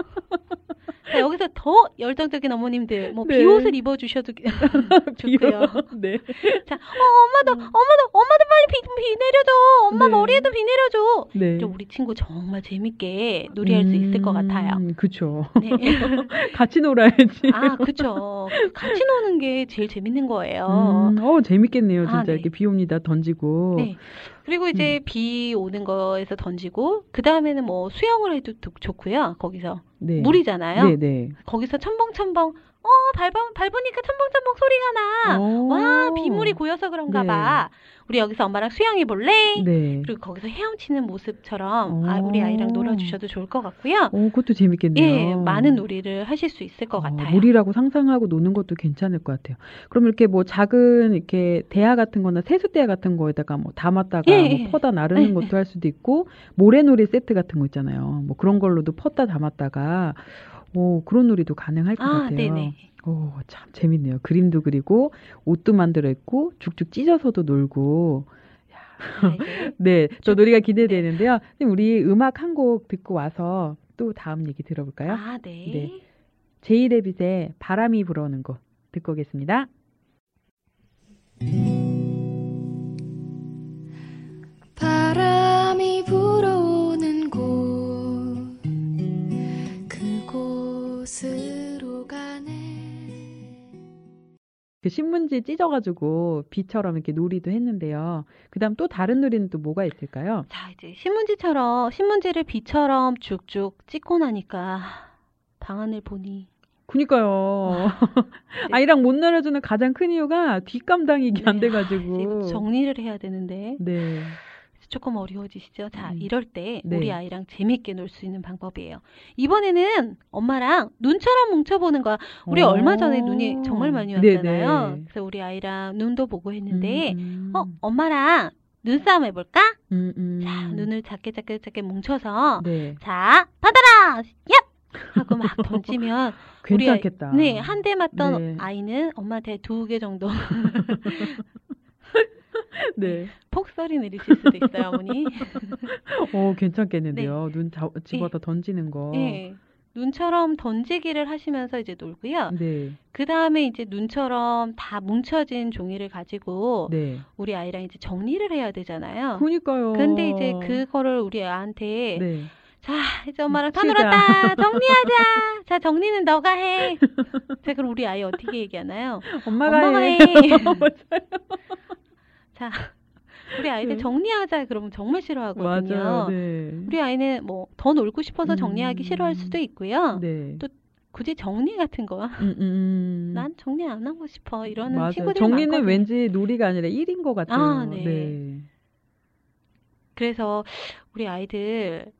자, 여기서 더 열정적인 어머님들 뭐 네. 비옷을 입어 주셔도 (laughs) 좋고요. 네. 자, 어, 엄마도 엄마도 엄마도 빨리 비, 비 내려줘. 엄마 네. 머리에도 비 내려줘. 네. 좀 우리 친구 정말 재밌게 놀이할 수 있을 것 같아요. 음, 그쵸. 네. (laughs) 같이 놀아야지. 아, 그쵸. 같이 노는 게 제일 재밌는 거예요. 음, 어, 재밌 겠네요. 진짜 아, 네. 이렇게 비 옵니다. 던지고. 네. 그리고 이제 음. 비 오는 거에서 던지고, 그 다음에는 뭐 수영을 해도 좋- 좋고요. 거기서. 네. 물이잖아요. 네, 네. 거기서 첨벙첨벙, 어, 밟아, 밟으니까 첨벙첨벙 소리가 나. 어. 와, 빗물이 고여서 그런가 네. 봐. 우리 여기서 엄마랑 수영해 볼래? 네. 그리고 거기서 헤엄치는 모습처럼 아, 어. 우리 아이랑 놀아주셔도 좋을 것 같고요. 어, 그것도 재밌겠네요. 예, 많은 놀이를 하실 수 있을 것 어, 같아요. 물이라고 상상하고 노는 것도 괜찮을 것 같아요. 그럼 이렇게 뭐 작은 이렇게 대야 같은 거나 세숫대야 같은 거에다가 뭐 담았다가 예, 뭐 예. 퍼다 나르는 예, (laughs) 것도 할 수도 있고 모래놀이 세트 같은 거 있잖아요. 뭐 그런 걸로도 퍼다 담았다가 오, 그런 놀이도 가능할 것 아, 같아요. 네네. 오, 참 재밌네요. 그림도 그리고 옷도 만들어 있고 죽죽 찢어서도 놀고. 자, 이제 (laughs) 네, 저 쭉- 놀이가 기대되는데요. 선생님, 우리 음악 한 곡 듣고 와서 또 다음 얘기 들어볼까요? 아, 네. 네. 제이레빗의 바람이 불어오는 곳 듣고 오겠습니다. 바람이 불어 오는 신문지 찢어가지고 비처럼 이렇게 놀이도 했는데요. 그다음 또 다른 놀이는 또 뭐가 있을까요? 자, 이제 신문지처럼 신문지를 비처럼 쭉쭉 찍고 나니까 방안을 보니 그니까요. 네. (laughs) 아이랑 못 놀아주는 가장 큰 이유가 뒷감당이 이게 안 네, 아, 돼가지고. 정리를 해야 되는데 네. 조금 어려워지시죠? 자, 음. 이럴 때 네. 우리 아이랑 재밌게 놀 수 있는 방법이에요. 이번에는 엄마랑 눈처럼 뭉쳐보는 거야. 우리 어. 얼마 전에 눈이 정말 많이 왔잖아요. 네네. 그래서 우리 아이랑 눈도 보고 했는데, 음, 어, 엄마랑 눈싸움 해볼까? 음, 음. 자, 눈을 작게 작게 작게 뭉쳐서, 네. 자, 받아라! 얍! 하고 막 (laughs) 던지면, 우리 아이- 괜찮겠다. 네, 한 대 맞던 네. 아이는 엄마한테 두 개 정도 (laughs) 네. (laughs) 폭설이 내리실 수도 있어요, 어머니. (laughs) 어, 괜찮겠는데요. 네. 눈 자, 집어서 던지는 거. 네. 눈처럼 던지기를 하시면서 이제 놀고요. 네. 그 다음에 이제 눈처럼 다 뭉쳐진 종이를 가지고 네. 우리 아이랑 이제 정리를 해야 되잖아요. 그니까요. 근데 이제 그거를 우리 애한테 네. 자 이제 엄마랑 다. 놀았다 (laughs) 정리하자 자 정리는 너가 해. 자 그럼 우리 아이 어떻게 얘기하나요? 엄마가, 엄마가 해. 해. 자 (laughs) 우리 아이들 네. 정리하자 그러면 정말 싫어하거든요. 맞아요. 네. 우리 아이는 뭐 더 놀고 싶어서 정리하기 음. 싫어할 수도 있고요. 네. 또 굳이 정리 같은 거. 음, 음, 음. 난 정리 안 하고 싶어 이러는 맞아요. 친구들이 정리는 많거든요. 왠지 놀이가 아니라 일인 것 같아요. 아, 네. 네. 그래서 우리 아이들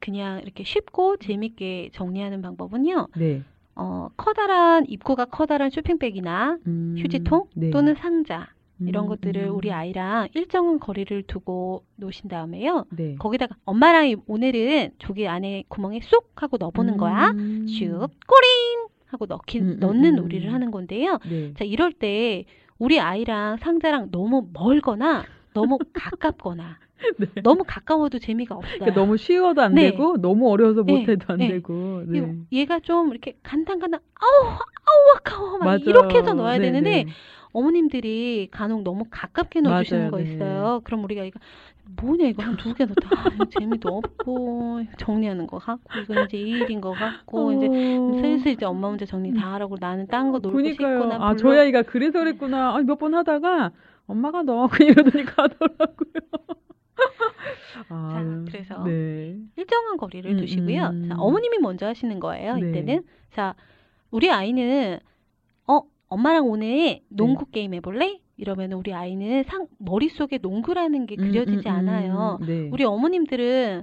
그냥 이렇게 쉽고 재밌게 정리하는 방법은요. 네. 어, 커다란 입구가 커다란 쇼핑백이나 음, 휴지통 네. 또는 상자 이런 음, 것들을 음. 우리 아이랑 일정한 거리를 두고 놓으신 다음에요. 네. 거기다가 엄마랑 이- 오늘은 조기 안에 구멍에 쏙 하고 넣어보는 거야. 음. 슉 꼬링 하고 넣기, 음, 음, 넣는 음. 놀이를 하는 건데요. 네. 자, 이럴 때 우리 아이랑 상자랑 너무 멀거나 너무 (laughs) 가깝거나 (laughs) 네. 너무 가까워도 재미가 없어요. 그러니까 너무 쉬워도 안 네. 되고 너무 어려워서 네, 못해도 안 네. 되고. 네. 이- 얘가 좀 이렇게 간당간당 아우 아우 아까워 막 맞아요. 이렇게 해서 넣어야 네, 되는데 네. 어머님들이 간혹 너무 가깝게 넣어주시는 맞아요, 거 네. 있어요. 그럼 우리가 이거 뭐냐 이거 한 두 개 넣다 아, 재미도 없고 정리하는 거 같고 이거 이제 이 일인 거 같고 이제 어. 슬슬 이제 엄마 혼자 정리 다 하라고 나는 딴 거 놀고 그니까요. 싶고 난 아, 저희 아이가 그래서 그랬구나. 몇번 하다가 엄마가 넣어. (laughs) 이러더니 가더라고요. 아, 자, 그래서 네. 일정한 거리를 음, 두시고요. 음. 자, 어머님이 먼저 하시는 거예요. 네. 이때는 자 우리 아이는 어 엄마랑 오늘 네. 농구 게임 해볼래? 이러면 우리 아이는 상 머릿속에 농구라는 게 음, 그려지지 음, 음. 않아요. 네. 우리 어머님들은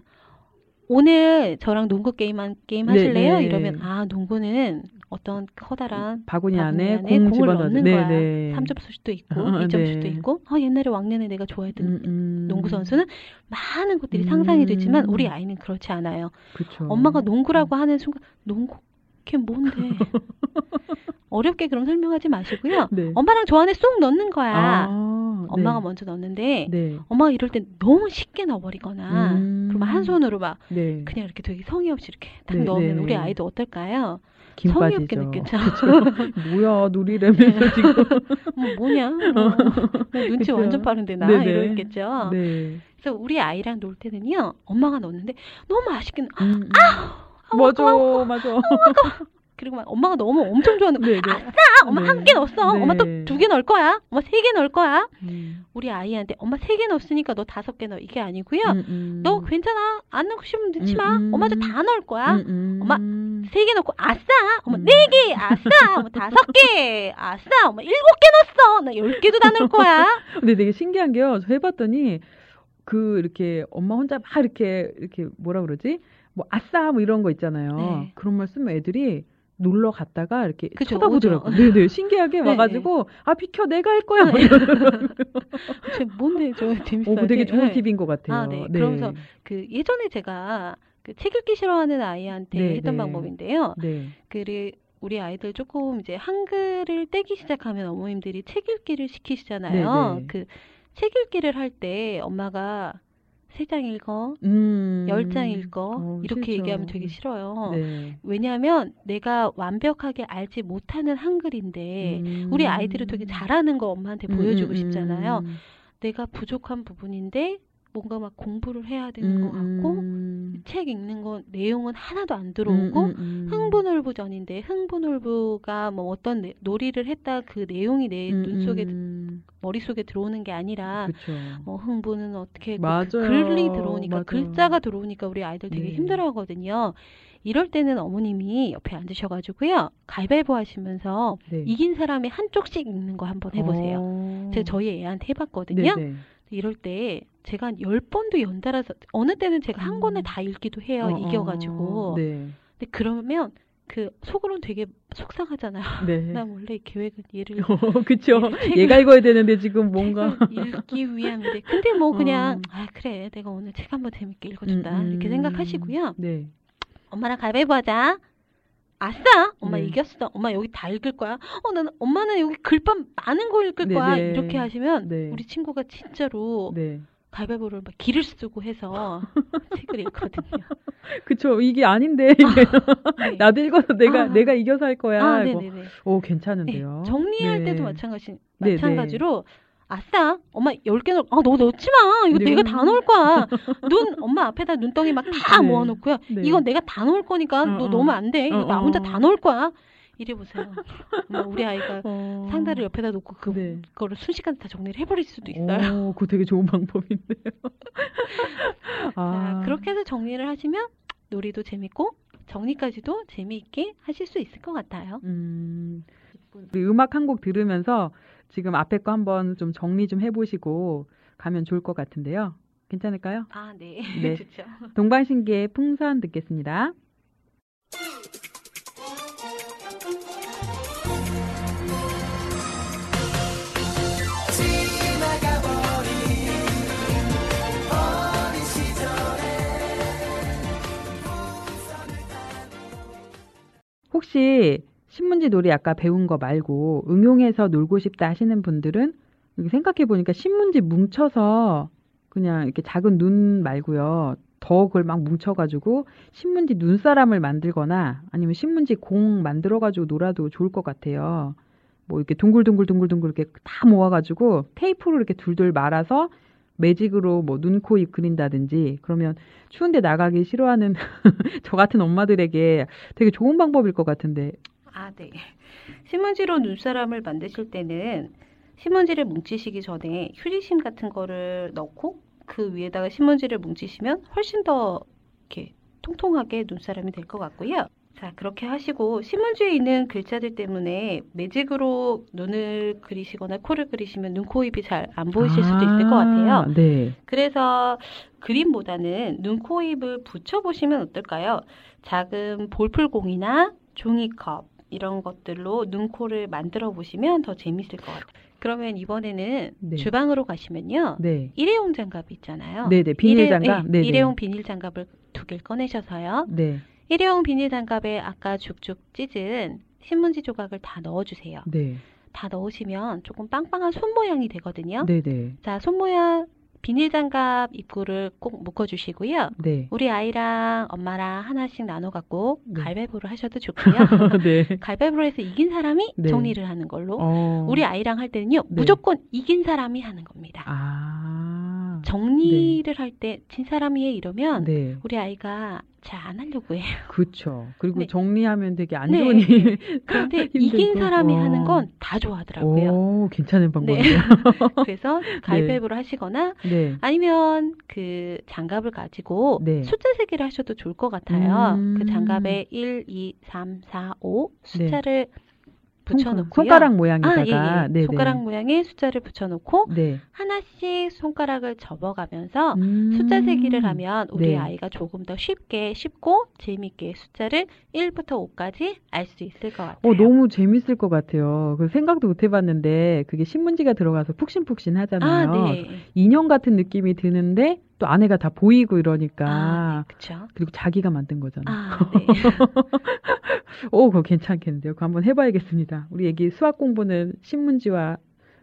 오늘 저랑 농구 게임 한 게임 네, 하실래요? 네. 이러면 아 농구는 어떤 커다란 바구니, 바구니 안에 안에 공 공을. 넣는 네, 거야. 네. 3점슛도 있고 어, 2점슛도 네. 있고 아 옛날에 왕년에 내가 좋아했던 음, 음. 농구 선수는 많은 것들이 음. 상상이 되지만 우리 아이는 그렇지 않아요. 그쵸. 엄마가 농구라고 하는 순간 농구 그게 뭔데? (laughs) 어렵게 그럼 설명하지 마시고요. (laughs) 네. 엄마랑 저 안에 쏙 넣는 거야. 아, 엄마가 네. 먼저 넣는데 네. 엄마가 이럴 땐 너무 쉽게 넣어버리거나 음. 그러면 한 손으로 막 네. 그냥 이렇게 되게 성의 없이 이렇게 딱 네, 넣으면 네. 우리 아이도 어떨까요? 김 성의 빠지죠. 없게 느꼈죠. (laughs) 뭐야, 놀이라면서 지금. (laughs) 뭐 뭐냐? 뭐, 나 눈치 그쵸. 완전 빠른데 나 네네. 이러겠죠. 네. 그래서 우리 아이랑 놀 때는요. 엄마가 넣는데 너무 맛있게 넣- 음, 음. 아우, 맞아, 아까워. 맞아. 그리고 막 엄마가 너무 엄청 좋아하는 네, 네. 아싸! 엄마 네. 한개 넣었어. 네. 엄마 또 두 개 넣을 거야. 엄마 세 개 넣을 거야. 음. 우리 아이한테 엄마 세 개 넣었으니까 너 다섯 개 넣어. 이게 아니고요. 음, 음. 너 괜찮아. 안 넣고 싶으면 넣지 음, 마. 음. 엄마도 다 넣을 거야. 음, 음. 엄마, 세 개 넣고 아싸. 엄마 음. 네 개. 아싸. 엄마 다섯 개. 아싸. 엄마 일곱 개 넣었어. 나 열 개도 다 넣을 거야. (laughs) 근데 되게 신기한 게요. 저 해봤더니 그 이렇게 엄마 혼자 막 이렇게 이렇게 뭐라 그러지? 뭐 아싸 뭐 이런 거 있잖아요. 네. 그런 말 쓰면 애들이 놀러 갔다가 이렇게 그죠, 쳐다보더라고요. 오죠. 네네 신기하게 (laughs) 네, 와가지고 아 비켜 내가 할 거야. 막 네. 저 (laughs) 뭔데 저 재밌어. 어, 그 되게 좋은 네. 팁인 것 같아요. 아, 네. 그러면서 그 예전에 제가 그 책 읽기 싫어하는 아이한테 네, 했던 네. 방법인데요. 네. 그 우리 아이들 조금 이제 한글을 떼기 시작하면 어머님들이 책 읽기를 시키시잖아요. 네, 네. 그책 읽기를 할 때 엄마가 세 장 읽어, 음. 열 장 읽어 어, 이렇게 싫죠. 얘기하면 되게 싫어요. 네. 왜냐하면 내가 완벽하게 알지 못하는 한글인데 음. 우리 아이들이 되게 잘하는 거 엄마한테 음, 보여주고 음, 싶잖아요. 음. 내가 부족한 부분인데 뭔가 막 공부를 해야 되는 것 같고 음, 책 읽는 건 내용은 하나도 안 음, 들어오고 음, 음. 흥분울부 전인데 흥분울부가 뭐 어떤 내- 놀이를 했다 그 내용이 내 음, 눈 속에 음, 머릿속에 들어오는 게 아니라 그쵸. 뭐 흥분은 어떻게 했고 맞아요. 그 글이 들어오니까 맞아요. 글자가 들어오니까 우리 아이들 되게 네. 힘들어하거든요. 이럴 때는 어머님이 옆에 앉으셔가지고요 가위바위보 하시면서 네. 이긴 사람이 한쪽씩 읽는 거 한번 해보세요. 어. 제가 저희 애한테 해봤거든요. 네네. 이럴 때 제가 한열 번도 연달아서 어느 때는 제가 한 음. 권에 다 읽기도 해요. 어, 어, 이겨가지고. 네. 근데 그러면 그 속으로는 되게 속상하잖아요. 네. (laughs) 나 원래 이 계획은 얘를 어, 그쵸. 얘가 읽어야 되는데 지금 뭔가. 읽기 위함인데 근데 뭐 그냥 어. 아 그래 내가 오늘 책 한번 재밌게 읽어준다 음, 이렇게 음. 생각하시고요. 네. 엄마랑 가위바위보 하자. 아싸! 엄마 네. 이겼어. 엄마 여기 다 읽을 거야. 어, 나는 엄마는 여기 글밥 많은 거 읽을 네, 거야. 네. 이렇게 하시면 네. 우리 친구가 진짜로 네. 가위바위보를 막 기를 쓰고 해서 (laughs) 책을 읽거든요. 그쵸. 이게 아닌데. 이게 네. 나도 읽어서 내가, 아. 내가 이겨서 할 거야. 아, 이거. 네네네. 오, 네, 괜찮은데요. 정리할 네. 때도 마찬가지, 네, 마찬가지로 아싸 엄마 10개 넣을 아너 넣지 마 이거 네. 내가 다 넣을 거야 눈 엄마 앞에다 눈덩이 막다 네. 모아놓고요 네. 이건 내가 다 넣을 거니까 어, 너 어. 넣으면 안 돼 이거 어, 나 어. 혼자 다 넣을 거야 이래 보세요 엄마, 우리 아이가 어. 상자를 옆에다 놓고 그 네. 그거를 순식간에 다 정리를 해버릴 수도 있어요 오, 그거 되게 좋은 방법인데요. (laughs) 아, 자, 그렇게 해서 정리를 하시면 놀이도 재밌고 정리까지도 재미있게 하실 수 있을 것 같아요 음, 음악 한 곡 들으면서 지금 앞에 거 한번 좀 정리 좀 해보시고 가면 좋을 것 같은데요. 괜찮을까요? 아 네 네. (laughs) 좋죠 동방신기의 풍선 듣겠습니다. 혹시 신문지 놀이 아까 배운 거 말고 응용해서 놀고 싶다 하시는 분들은 생각해 보니까 신문지 뭉쳐서 그냥 이렇게 작은 눈 말고요. 더 그걸 막 뭉쳐가지고 신문지 눈사람을 만들거나 아니면 신문지 공 만들어가지고 놀아도 좋을 것 같아요. 뭐 이렇게 둥글둥글둥글둥글 이렇게 다 모아가지고 테이프로 이렇게 둘둘 말아서 매직으로 뭐 눈, 코, 입 그린다든지 그러면 추운데 나가기 싫어하는 (laughs) 저 같은 엄마들에게 되게 좋은 방법일 것 같은데 아, 네. 신문지로 눈사람을 만드실 때는 신문지를 뭉치시기 전에 휴지심 같은 거를 넣고 그 위에다가 신문지를 뭉치시면 훨씬 더 이렇게 통통하게 눈사람이 될 것 같고요. 자, 그렇게 하시고 신문지에 있는 글자들 때문에 매직으로 눈을 그리시거나 코를 그리시면 눈, 코, 입이 잘 안 보이실 수도 있을 것 같아요. 아, 네. 그래서 그림보다는 눈, 코, 입을 붙여보시면 어떨까요? 작은 볼풀공이나 종이컵 이런 것들로 눈, 코를 만들어 보시면 더 재밌을 것 같아요. 그러면 이번에는 네. 주방으로 가시면요. 네. 일회용 장갑 있잖아요. 네네. 비닐 일회- 장갑. 네, 네네. 일회용 비닐 장갑을 두 개를 꺼내셔서요. 네. 일회용 비닐 장갑에 아까 죽죽 찢은 신문지 조각을 다 넣어주세요. 네. 다 넣으시면 조금 빵빵한 손 모양이 되거든요. 네네. 자, 손 모양 비닐 장갑 입구를 꼭 묶어주시고요. 네. 우리 아이랑 엄마랑 하나씩 나눠 갖고 네. 가위바위보를 하셔도 좋고요. (laughs) 네. 해서 이긴 사람이 네. 정리를 하는 걸로. 어. 우리 아이랑 할 때는요. 네. 무조건 이긴 사람이 하는 겁니다. 아. 정리를 할 때 진 사람이 해 이러면 네. 우리 아이가 잘 안 하려고 해요. (laughs) 그렇죠. 그리고 네. 정리하면 되게 안 네. 좋은 일. 그런데. (laughs) 이긴 사람이 어. 하는 건 다 좋아하더라고요. 오, 괜찮은 방법이에요. (laughs) 그래서 가위바위보를 하시거나 네. 아니면 그 장갑을 가지고 네. 숫자 세기를 하셔도 좋을 것 같아요. 음. 그 장갑에 1, 2, 3, 4, 5 숫자를 붙여놓고요. 손가락 모양에다가 아, 예, 예. 손가락 모양의 숫자를 붙여놓고 네. 하나씩 손가락을 접어가면서 음. 숫자 세기를 하면 우리 네. 아이가 조금 더 쉽게 쉽고 재미있게 숫자를 1부터 5까지 알 수 있을 것 같아요. 어, 너무 재밌을 것 같아요. 그 생각도 못 해봤는데 그게 신문지가 들어가서 푹신푹신 하잖아요. 아, 네. 인형 같은 느낌이 드는데 또 안에가 다 보이고 이러니까 아, 네. 그리고 자기가 만든 거잖아요. 아, (laughs) 네. (laughs) 오, 그거 괜찮겠는데요. 그거 한번 해봐야겠습니다. 우리 애기 수학 공부는 신문지와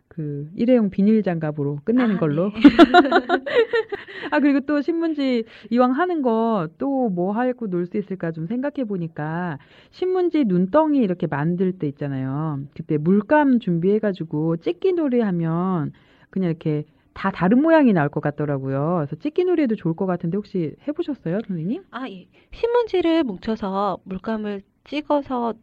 그 일회용 비닐 장갑으로 끝내는 아, 걸로. 네. (laughs) 아, 그리고 또 신문지 이왕 하는 거 또 뭐 하고 놀 수 있을까 좀 생각해 보니까 신문지 눈덩이 이렇게 만들 때 있잖아요. 그때 물감 준비해가지고 찍기 놀이 하면 그냥 이렇게 다 다른 모양이 나올 것 같더라고요. 그래서 찍기놀이도 좋을 것 같은데 혹시 해보셨어요, 선생님? 아, 예. 신문지를 뭉쳐서 물감을 찍어서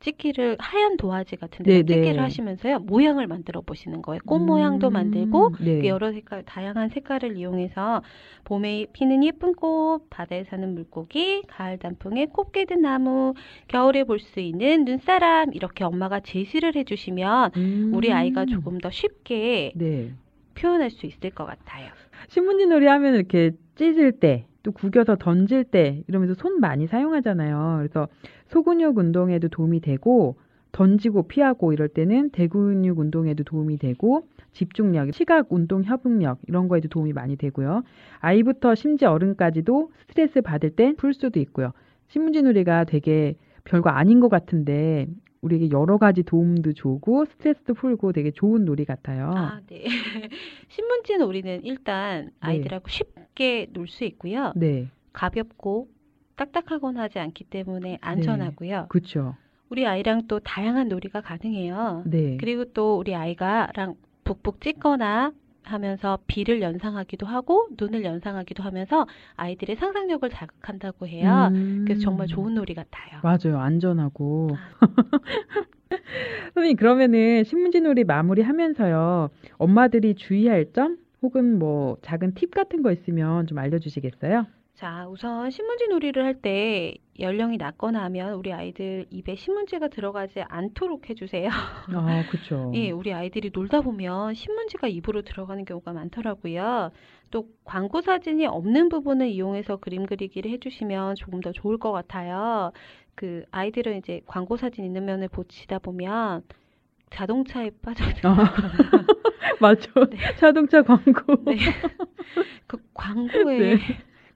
찍기를 하얀 도화지 같은 데 네, 찍기를 네. 하시면서요. 모양을 만들어 보시는 거예요. 꽃 모양도 음, 만들고 네. 그 여러 색깔, 다양한 색깔을 이용해서 봄에 피는 예쁜 꽃, 바다에 사는 물고기, 가을 단풍에 꽃게 든 나무, 겨울에 볼 수 있는 눈사람 이렇게 엄마가 제시를 해주시면 음, 우리 아이가 조금 더 쉽게 네. 표현할 수 있을 것 같아요. 신문지 놀이 하면 이렇게 찢을 때, 또 구겨서 던질 때 이러면서 손 많이 사용하잖아요. 그래서 소근육 운동에도 도움이 되고 던지고 피하고 이럴 때는 대근육 운동에도 도움이 되고 집중력, 시각 운동 협응력 이런 거에도 도움이 많이 되고요. 아이부터 심지어 어른까지도 스트레스 받을 땐 풀 수도 있고요. 신문지 놀이가 되게 별거 아닌 것 같은데 우리에게 여러 가지 도움도 주고 스트레스도 풀고 되게 좋은 놀이 같아요. 아, 네. (laughs) 신문지 놀이는 일단 아이들하고 쉽게 놀 수 있고요. 네, 가볍고 딱딱하거나 하지 않기 때문에 안전하고요. 그렇죠. 우리 아이랑 또 다양한 놀이가 가능해요. 네. 그리고 또 우리 아이가랑 북북 찍거나 하면서 비를 연상하기도 하고 눈을 연상하기도 하면서 아이들의 상상력을 자극한다고 해요. 음. 그래서 정말 좋은 놀이 같아요. 맞아요. 안전하고. 아. (laughs) 선생님, 그러면은 신문지 놀이 마무리하면서요. 엄마들이 주의할 점 혹은 뭐 작은 팁 같은 거 있으면 좀 알려 주시겠어요? 자, 우선 신문지 놀이를 할 때 연령이 낮거나 하면 우리 아이들 입에 신문지가 들어가지 않도록 해주세요. (laughs) 아, 그렇죠. 예, 우리 아이들이 놀다 보면 신문지가 입으로 들어가는 경우가 많더라고요. 또 광고 사진이 없는 부분을 이용해서 그림 그리기를 해주시면 조금 더 좋을 것 같아요. 그 아이들은 이제 광고 사진 있는 면을 보시다 보면 자동차에 (laughs) 빠져들 아, (laughs) 맞죠. 자동차 광고. 네. 그 광고에 네.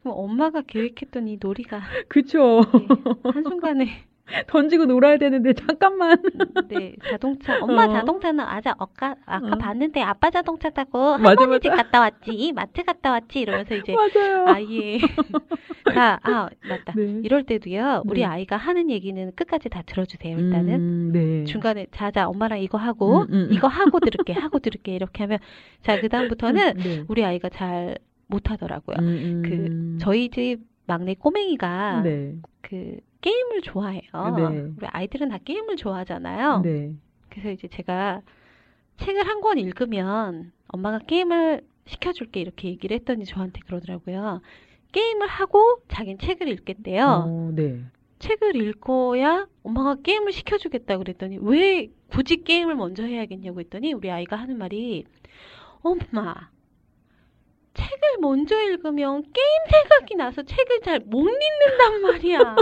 그럼 엄마가 계획했던 이 놀이가 (laughs) 그쵸. 네, 한순간에 (laughs) 던지고 놀아야 되는데 잠깐만. (laughs) 네, 자동차. 엄마 어. 자동차는 아자 아까 아까 어. 봤는데 아빠 자동차 타고 할머니 집. 갔다 왔지. 마트 갔다 왔지. 이러면서 이제 맞아요. 아예 자, 아, 맞다. 네. 이럴 때도요. 우리 네. 아이가 하는 얘기는 끝까지 다 들어주세요. 일단은 음, 네. 중간에 자자 엄마랑 이거 하고 음, 음. 이거 하고 들을게 하고 들을게 이렇게 하면 자 그 다음부터는 네. 우리 아이가 잘 못하더라고요. 음, 그 음. 저희 집 막내 꼬맹이가 네. 그 게임을 좋아해요. 네. 우리 아이들은 다 게임을 좋아하잖아요. 네. 그래서 이제 제가 책을 한 권 읽으면 엄마가 게임을 시켜줄게 이렇게 얘기를 했더니 저한테 그러더라고요. 게임을 하고 자기는 책을 읽겠대요. 어, 네. 책을 읽어야 엄마가 게임을 시켜주겠다 그랬더니 왜 굳이 게임을 먼저 해야겠냐고 했더니 우리 아이가 하는 말이 엄마 책을 먼저 읽으면 게임 생각이 나서 책을 잘 못 읽는단 말이야. (laughs)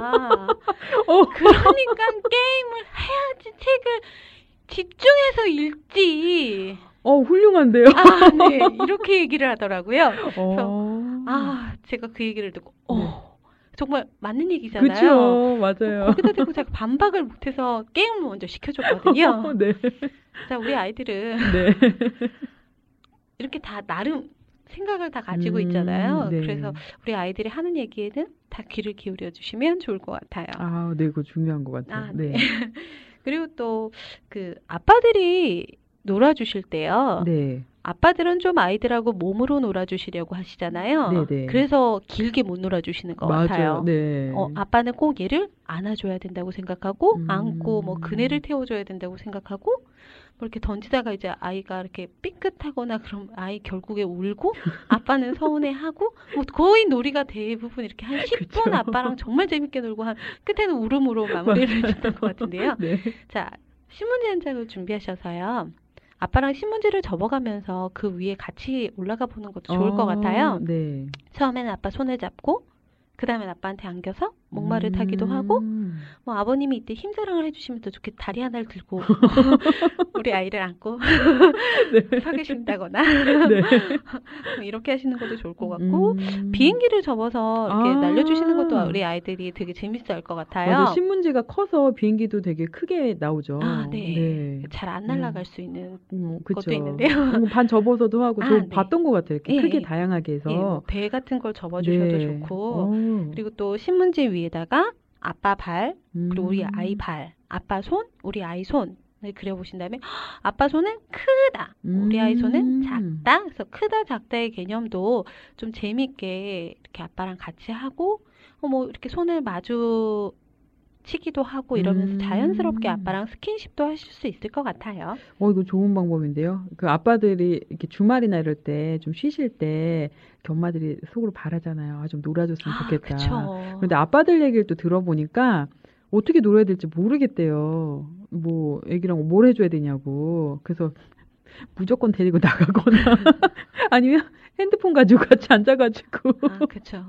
어, 그러니까 게임을 해야지 책을 집중해서 읽지. 어, 훌륭한데요. 아, 네. 이렇게 얘기를 하더라고요. 어. 아, 제가 그 얘기를 듣고, 어, 네. 정말 맞는 얘기잖아요. 그쵸, 맞아요. 거기다 대고 제가 반박을 못해서 게임을 먼저 시켜줬거든요. (laughs) 네. 자, 우리 아이들은 네. 이렇게 다 나름 생각을 다 가지고 음, 있잖아요. 네. 그래서 우리 아이들이 하는 얘기에는 다 귀를 기울여 주시면 좋을 것 같아요. 아, 네, 그거 중요한 것 같아요. 아, 네. (laughs) 그리고 또 그 아빠들이 놀아주실 때요. 네. 아빠들은 좀 아이들하고 몸으로 놀아주시려고 하시잖아요. 네네. 그래서 길게 못 놀아주시는 것 맞아요. 같아요. 네. 어, 아빠는 꼭 얘를 안아줘야 된다고 생각하고, 음. 안고, 뭐, 그네를 태워줘야 된다고 생각하고, 뭐 이렇게 던지다가 이제 아이가 이렇게 삐끗하거나 그럼 아이 결국에 울고, (laughs) 아빠는 서운해하고, 뭐, 거의 놀이가 대부분 이렇게 한 10분 그쵸. 아빠랑 정말 재밌게 놀고, 한, 끝에는 울음으로 마무리를 해줬던 것 같은데요. (laughs) 네. 자, 신문지 한 장을 준비하셔서요. 아빠랑 신문지를 접어가면서 그 위에 같이 올라가 보는 것도 좋을 것 어, 같아요. 네. 처음에는 아빠 손을 잡고, 그 다음엔 아빠한테 안겨서 목마를 타기도 하고, 음. 뭐 아버님이 이때 힘자랑을 해주시면 더 좋게 다리 하나를 들고 (laughs) 우리 아이를 안고 (laughs) 서 계신다거나 (laughs) 네. 뭐 이렇게 하시는 것도 좋을 것 같고 음. 비행기를 접어서 이렇게 아. 날려주시는 것도 우리 아이들이 되게 재밌어할 것 같아요. 맞아, 신문지가 커서 비행기도 되게 크게 나오죠. 아, 네. 네. 잘안 날아갈 수 있는 음, 그쵸. 것도 있는데요. 음, 반 접어서도 하고 아, 저 네. 봤던 것 같아요. 이렇게 예, 크게 예. 다양하게 해서. 예, 뭐배 같은 걸 접어주셔도 네. 좋고 어. 그리고 또 신문지 위에다가 아빠 발 그리고 우리 음. 아이 발, 아빠 손, 우리 아이 손 네, 그려보신 다음에 아빠 손은 크다. 우리 아이 손은 음. 작다. 그래서 크다 작다의 개념도 좀 재밌게 이렇게 아빠랑 같이 하고 어, 뭐 이렇게 손을 마주 치기도 하고 이러면서 음. 자연스럽게 아빠랑 스킨십도 하실 수 있을 것 같아요. 어, 이거 좋은 방법인데요. 그 아빠들이 이렇게 주말이나 이럴 때 좀 쉬실 때 엄마들이 속으로 바라잖아요. 아, 좀 놀아줬으면 좋겠다. 그쵸. 그런데 아빠들 얘기를 또 들어보니까 어떻게 놀아야 될지 모르겠대요. 뭐 애기랑 뭘 해줘야 되냐고. 그래서 무조건 데리고 나가거나 (laughs) 아니면 핸드폰 가지고 같이 앉아가지고. 아, 그쵸.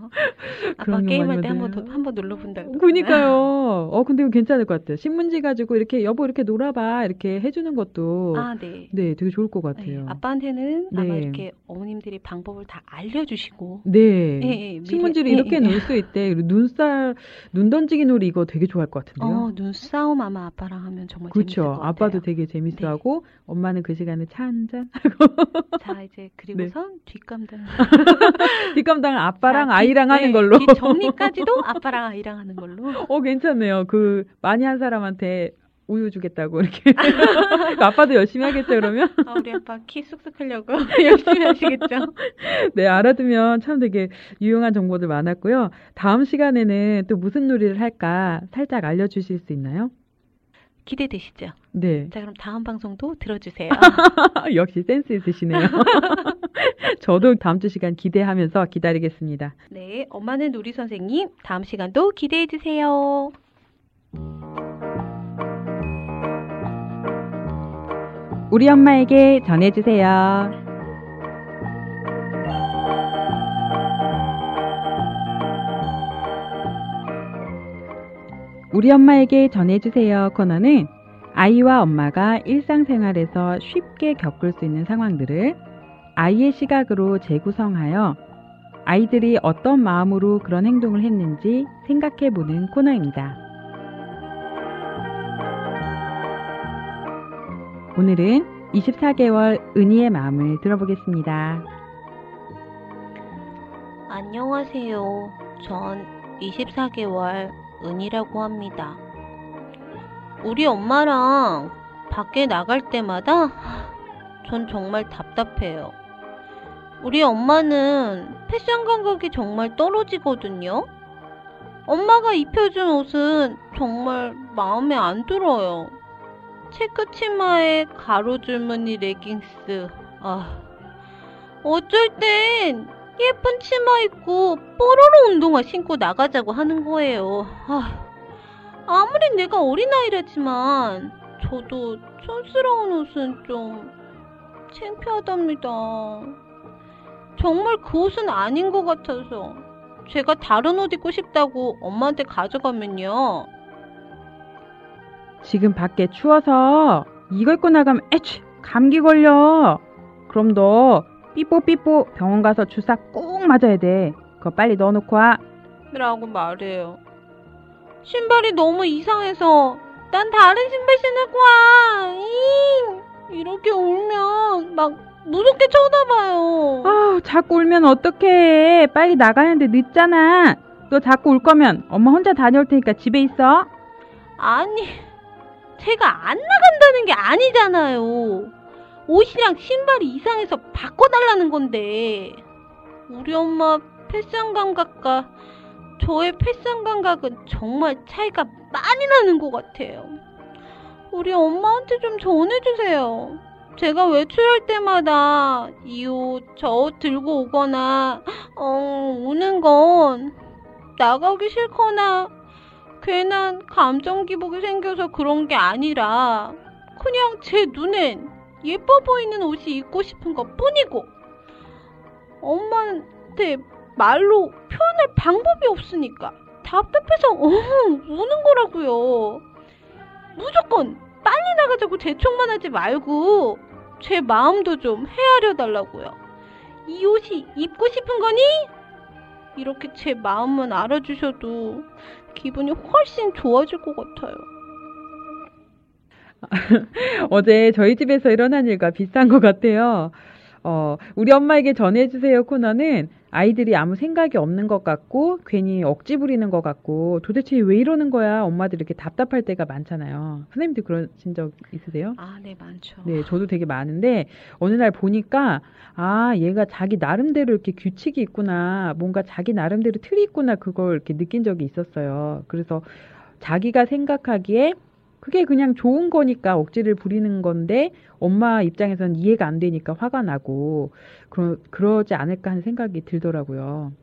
아빠 게임할 때 한번. 한번 눌러본다. 그니까요. 어, 근데 이거 괜찮을 것 같아요. 신문지 가지고 이렇게 여보 이렇게 놀아봐 이렇게 해주는 것도 아, 네. 네, 되게 좋을 것 네, 같아요. 아빠한테는 아마 네. 이렇게 어머님들이 방법을 다 알려주시고 네. 미리- 신문지를 예, 이렇게 예. 놀수 있대. 그리고 눈살, 눈 던지기 놀이 이거 되게 좋아할 것 같은데요. 어, 눈싸움 아마 아빠랑 하면 정말 그렇죠. 것 같아요. 네. 아빠도 되게 재밌어하고 엄마는 그 시간에 차 한 잔. 자, 이제 (laughs) 그리고선 뒷 감당. (laughs) 뒷감당은 아빠랑 자, 뒷- 아이랑 하는 네, 걸로. 뒷 정리까지도 아빠랑 아이랑 하는 걸로. (laughs) 어, 괜찮네요. 그 많이 한 사람한테 우유 주겠다고 이렇게. (laughs) 그 아빠도 열심히 하겠죠, 그러면? 아, 우리 아빠 키 쑥쑥 하려고 열심히 하시겠죠? 네, 알아두면 참 되게 유용한 정보들 많았고요. 다음 시간에는 또 무슨 놀이를 할까 살짝 알려주실 수 있나요? 기대되시죠? 네. 자, 그럼 다음 방송도 들어주세요. (laughs) 역시 센스 있으시네요. (laughs) 저도 다음 주 시간 기대하면서 기다리겠습니다. 네, 엄마는 놀이 선생님, 다음 시간도 기대해 주세요. 우리 엄마에게 전해주세요. 우리 엄마에게 전해주세요 코너는 아이와 엄마가 일상생활에서 쉽게 겪을 수 있는 상황들을 아이의 시각으로 재구성하여 아이들이 어떤 마음으로 그런 행동을 했는지 생각해 보는 코너입니다. 오늘은 24개월 은희의 마음을 들어보겠습니다. 안녕하세요. 전 24개월 은이라고 합니다. 우리 엄마랑 밖에 나갈 때마다 전 정말 답답해요. 우리 엄마는 패션 감각이 정말 떨어지거든요. 엄마가 입혀준 옷은 정말 마음에 안 들어요. 체크 치마에 가로 줄무늬 레깅스. 아, 어쩔 땐 예쁜 치마 입고 뽀로로 운동화 신고 나가자고 하는 거예요. 아, 아무리 내가 어린아이라지만 저도 촌스러운 옷은 좀 창피하답니다. 정말 그 옷은 아닌 것 같아서 제가 다른 옷 입고 싶다고 엄마한테 가져가면요. 지금 밖에 추워서 이거 입고 나가면 에취 감기 걸려. 그럼 너 삐뽀삐뽀 병원 가서 주사 꼭 맞아야 돼. 그거 빨리 넣어놓고 와. 라고 말해요. 신발이 너무 이상해서 난 다른 신발 신을 거야. 잉! 이렇게 울면 막 무섭게 쳐다봐요. 아 자꾸 울면 어떡해. 빨리 나가는데 늦잖아. 너 자꾸 울 거면 엄마 혼자 다녀올 테니까 집에 있어. 아니, 제가 안 나간다는 게 아니잖아요. 옷이랑 신발이 이상해서 바꿔달라는 건데. 우리 엄마 패션 감각과 저의 패션 감각은 정말 차이가 많이 나는 것 같아요. 우리 엄마한테 좀 전해주세요. 제가 외출할 때마다 이 옷, 저 옷 들고 오거나, 어, 우는 건 나가기 싫거나 괜한 감정 기복이 생겨서 그런 게 아니라 그냥 제 눈엔 예뻐 보이는 옷이 입고 싶은 것 뿐이고 엄마한테 말로 표현할 방법이 없으니까 답답해서 엉 우는 거라고요. 무조건 빨리 나가자고 재촉만 하지 말고 제 마음도 좀 헤아려 달라고요. 이 옷이 입고 싶은 거니? 이렇게 제 마음만 알아주셔도 기분이 훨씬 좋아질 것 같아요. (laughs) 어제 저희 집에서 일어난 일과 비슷한 것 같아요. 어, 우리 엄마에게 전해주세요 코너는 아이들이 아무 생각이 없는 것 같고 괜히 억지 부리는 것 같고 도대체 왜 이러는 거야 엄마들이 이렇게 답답할 때가 많잖아요. 선생님도 그러신 적 있으세요? 아, 네, 많죠. 네, 저도 되게 많은데 어느 날 보니까 아, 얘가 자기 나름대로 이렇게 규칙이 있구나, 뭔가 자기 나름대로 틀이 있구나 그걸 이렇게 느낀 적이 있었어요. 그래서 자기가 생각하기에 그게 그냥 좋은 거니까 억지를 부리는 건데 엄마 입장에서는 이해가 안 되니까 화가 나고 그러, 그러지 않을까 하는 생각이 들더라고요.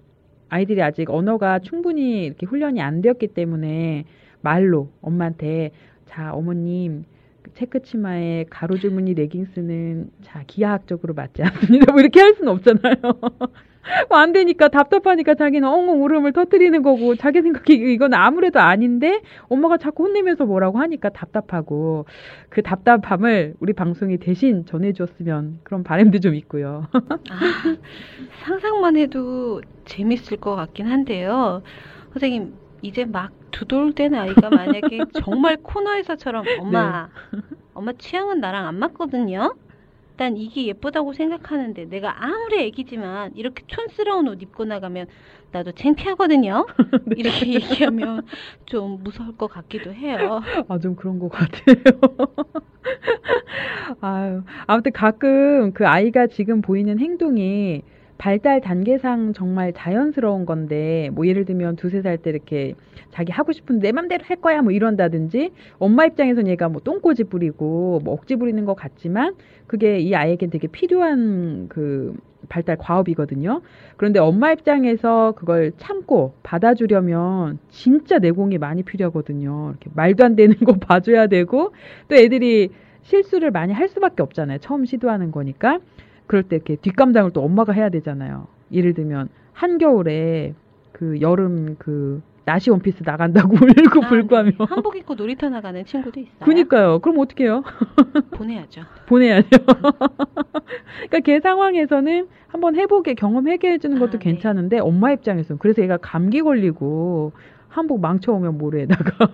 아이들이 아직 언어가 충분히 이렇게 훈련이 안 되었기 때문에 말로 엄마한테 자 어머님 그 체크 치마에 가로 주머니 레깅스는 자 기하학적으로 맞지 않습니다. 뭐 이렇게 할 수는 없잖아요. (laughs) 뭐안 되니까 답답하니까 자기는 엉엉 울음을 터뜨리는 거고 자기 생각이 이건 아무래도 아닌데 엄마가 자꾸 혼내면서 뭐라고 하니까 답답하고 그 답답함을 우리 방송이 대신 전해주었으면 그런 바람도 좀 있고요. 아, 상상만 해도 재밌을 것 같긴 한데요. 선생님, 이제 막 두돌된 아이가 만약에 (laughs) 정말 코너에서처럼 엄마, 엄마 취향은 나랑 안 맞거든요. 일단 이게 예쁘다고 생각하는데 내가 아무리 애기지만 이렇게 촌스러운 옷 입고 나가면 나도 창피하거든요. (laughs) 이렇게 얘기하면 좀 무서울 것 같기도 해요. 아, 좀 그런 것 같아요. (laughs) 아유, 아무튼 가끔 그 아이가 지금 보이는 행동이 발달 단계상 정말 자연스러운 건데, 뭐 예를 들면 두세 살 때 이렇게 자기 하고 싶은 내 맘대로 할 거야 뭐 이런다든지, 엄마 입장에선 얘가 뭐 똥꼬집 부리고 뭐 억지 부리는 것 같지만, 그게 이 아이에겐 되게 필요한 그 발달 과업이거든요. 그런데 엄마 입장에서 그걸 참고 받아주려면 진짜 내공이 많이 필요하거든요. 이렇게 말도 안 되는 거 (laughs) 봐줘야 되고, 또 애들이 실수를 많이 할 수밖에 없잖아요. 처음 시도하는 거니까. 그럴 때 이렇게 뒷감당을 또 엄마가 해야 되잖아요. 예를 들면 한겨울에 그 여름 그 나시 원피스 나간다고 (laughs) 울고 아, 불고하며. 네. 한복 입고 놀이터 나가는 친구도 있어요. 그니까요. 그럼 어떻게 해요? (laughs) 보내야죠. 보내야죠. (laughs) 그러니까 걔 상황에서는 한번 해보게 경험하게 해주는 것도 아, 네. 괜찮은데 엄마 입장에서는 그래서 얘가 감기 걸리고 한복 망쳐오면 모래에다가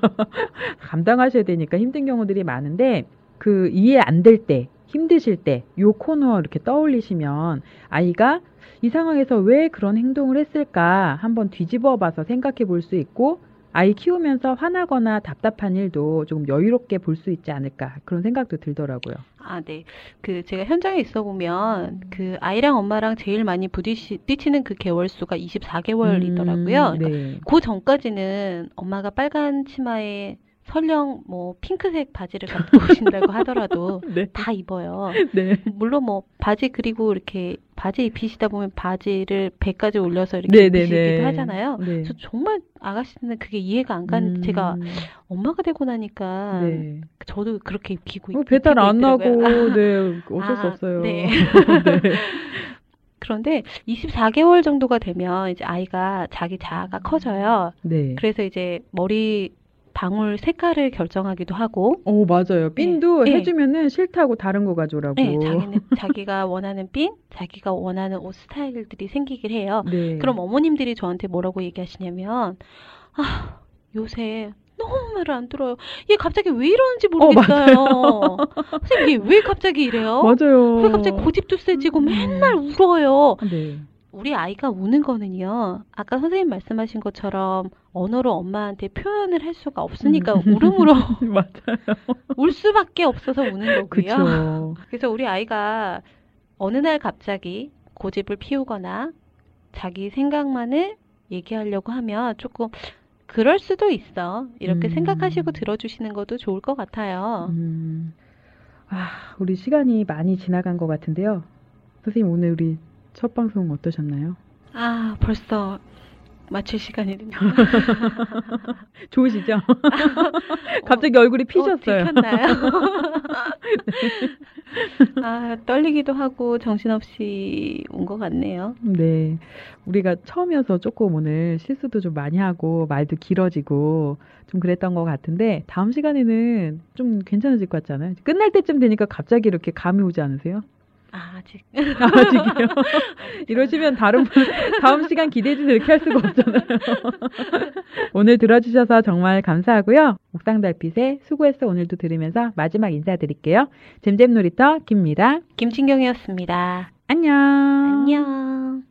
감당하셔야 되니까 힘든 경우들이 많은데 그 이해 안 될 때 힘드실 때 요 코너 이렇게 떠올리시면 아이가 이 상황에서 왜 그런 행동을 했을까 한번 뒤집어 봐서 생각해 볼 수 있고 아이 키우면서 화나거나 답답한 일도 조금 여유롭게 볼 수 있지 않을까 그런 생각도 들더라고요. 아, 네. 그 제가 현장에 있어 보면 그 아이랑 엄마랑 제일 많이 부딪히는 그 개월 수가 24개월이더라고요. 음, 그러니까 네. 그 전까지는 엄마가 빨간 치마에 설령 뭐 핑크색 바지를 갖고 오신다고 하더라도 (laughs) 네. 다 입어요. 네. 물론 뭐 바지 그리고 이렇게 바지 입히시다 보면 바지를 배까지 올려서 이렇게 네, 네, 입히시기도 네. 하잖아요. 네. 그래서 정말 아가씨는 그게 이해가 안 가는데 음, 제가 엄마가 되고 나니까 네. 저도 그렇게 입히고 뭐 배탈 입히고 안 나고 있더라고요. 네 어쩔 수 아, 없어요. 네. (laughs) 네. (laughs) 그런데 24개월 정도가 되면 이제 아이가 자기 자아가 커져요. 네. 그래서 이제 머리 방울 색깔을 결정하기도 하고, 오 맞아요. 핀도 네. 해주면은 싫다고 다른 거 가져오라고. 네, 자기는 자기가 원하는 핀, 자기가 원하는 옷 스타일들이 생기길 해요. 네. 그럼 어머님들이 저한테 뭐라고 얘기하시냐면, 아, 요새 너무 말을 안 들어요. 얘 갑자기 왜 이러는지 모르겠어요. 선생님, 얘 왜 갑자기 이래요? 맞아요. 왜 갑자기 고집도 세지고 음. 맨날 울어요? 네. 우리 아이가 우는 거는요, 아까 선생님 말씀하신 것처럼 언어로 엄마한테 표현을 할 수가 없으니까 울음으로 (laughs) 맞아요. (laughs) 울 수밖에 없어서 우는 거고요. 그쵸. 그래서 우리 아이가 어느 날 갑자기 고집을 피우거나 자기 생각만을 얘기하려고 하면 조금 그럴 수도 있어. 이렇게 음. 생각하시고 들어주시는 것도 좋을 것 같아요. 음. 아, 우리 시간이 많이 지나간 것 같은데요. 선생님 오늘 우리 첫 방송 어떠셨나요? 아, 벌써 마칠 시간이군요. (laughs) 좋으시죠? (laughs) 갑자기 얼굴이 어, 피셨어요. 들켰나요? (laughs) 아, 떨리기도 하고 정신없이 온 것 같네요. 네. 우리가 처음이어서 조금 오늘 실수도 좀 많이 하고 말도 길어지고 좀 그랬던 것 같은데 다음 시간에는 좀 괜찮아질 것 같잖아요. 끝날 때쯤 되니까 갑자기 이렇게 감이 오지 않으세요? 아, 아직. 아직이요. (laughs) 이러시면 다른 분 다음 시간 기대해 주세요. 이렇게 할 수가 없잖아요. (laughs) 오늘 들어주셔서 정말 감사하고요. 옥상 달빛에 수고했어 오늘도 들으면서 마지막 인사드릴게요. 잼잼 놀이터 김미라. 김진경이었습니다. 안녕. 안녕.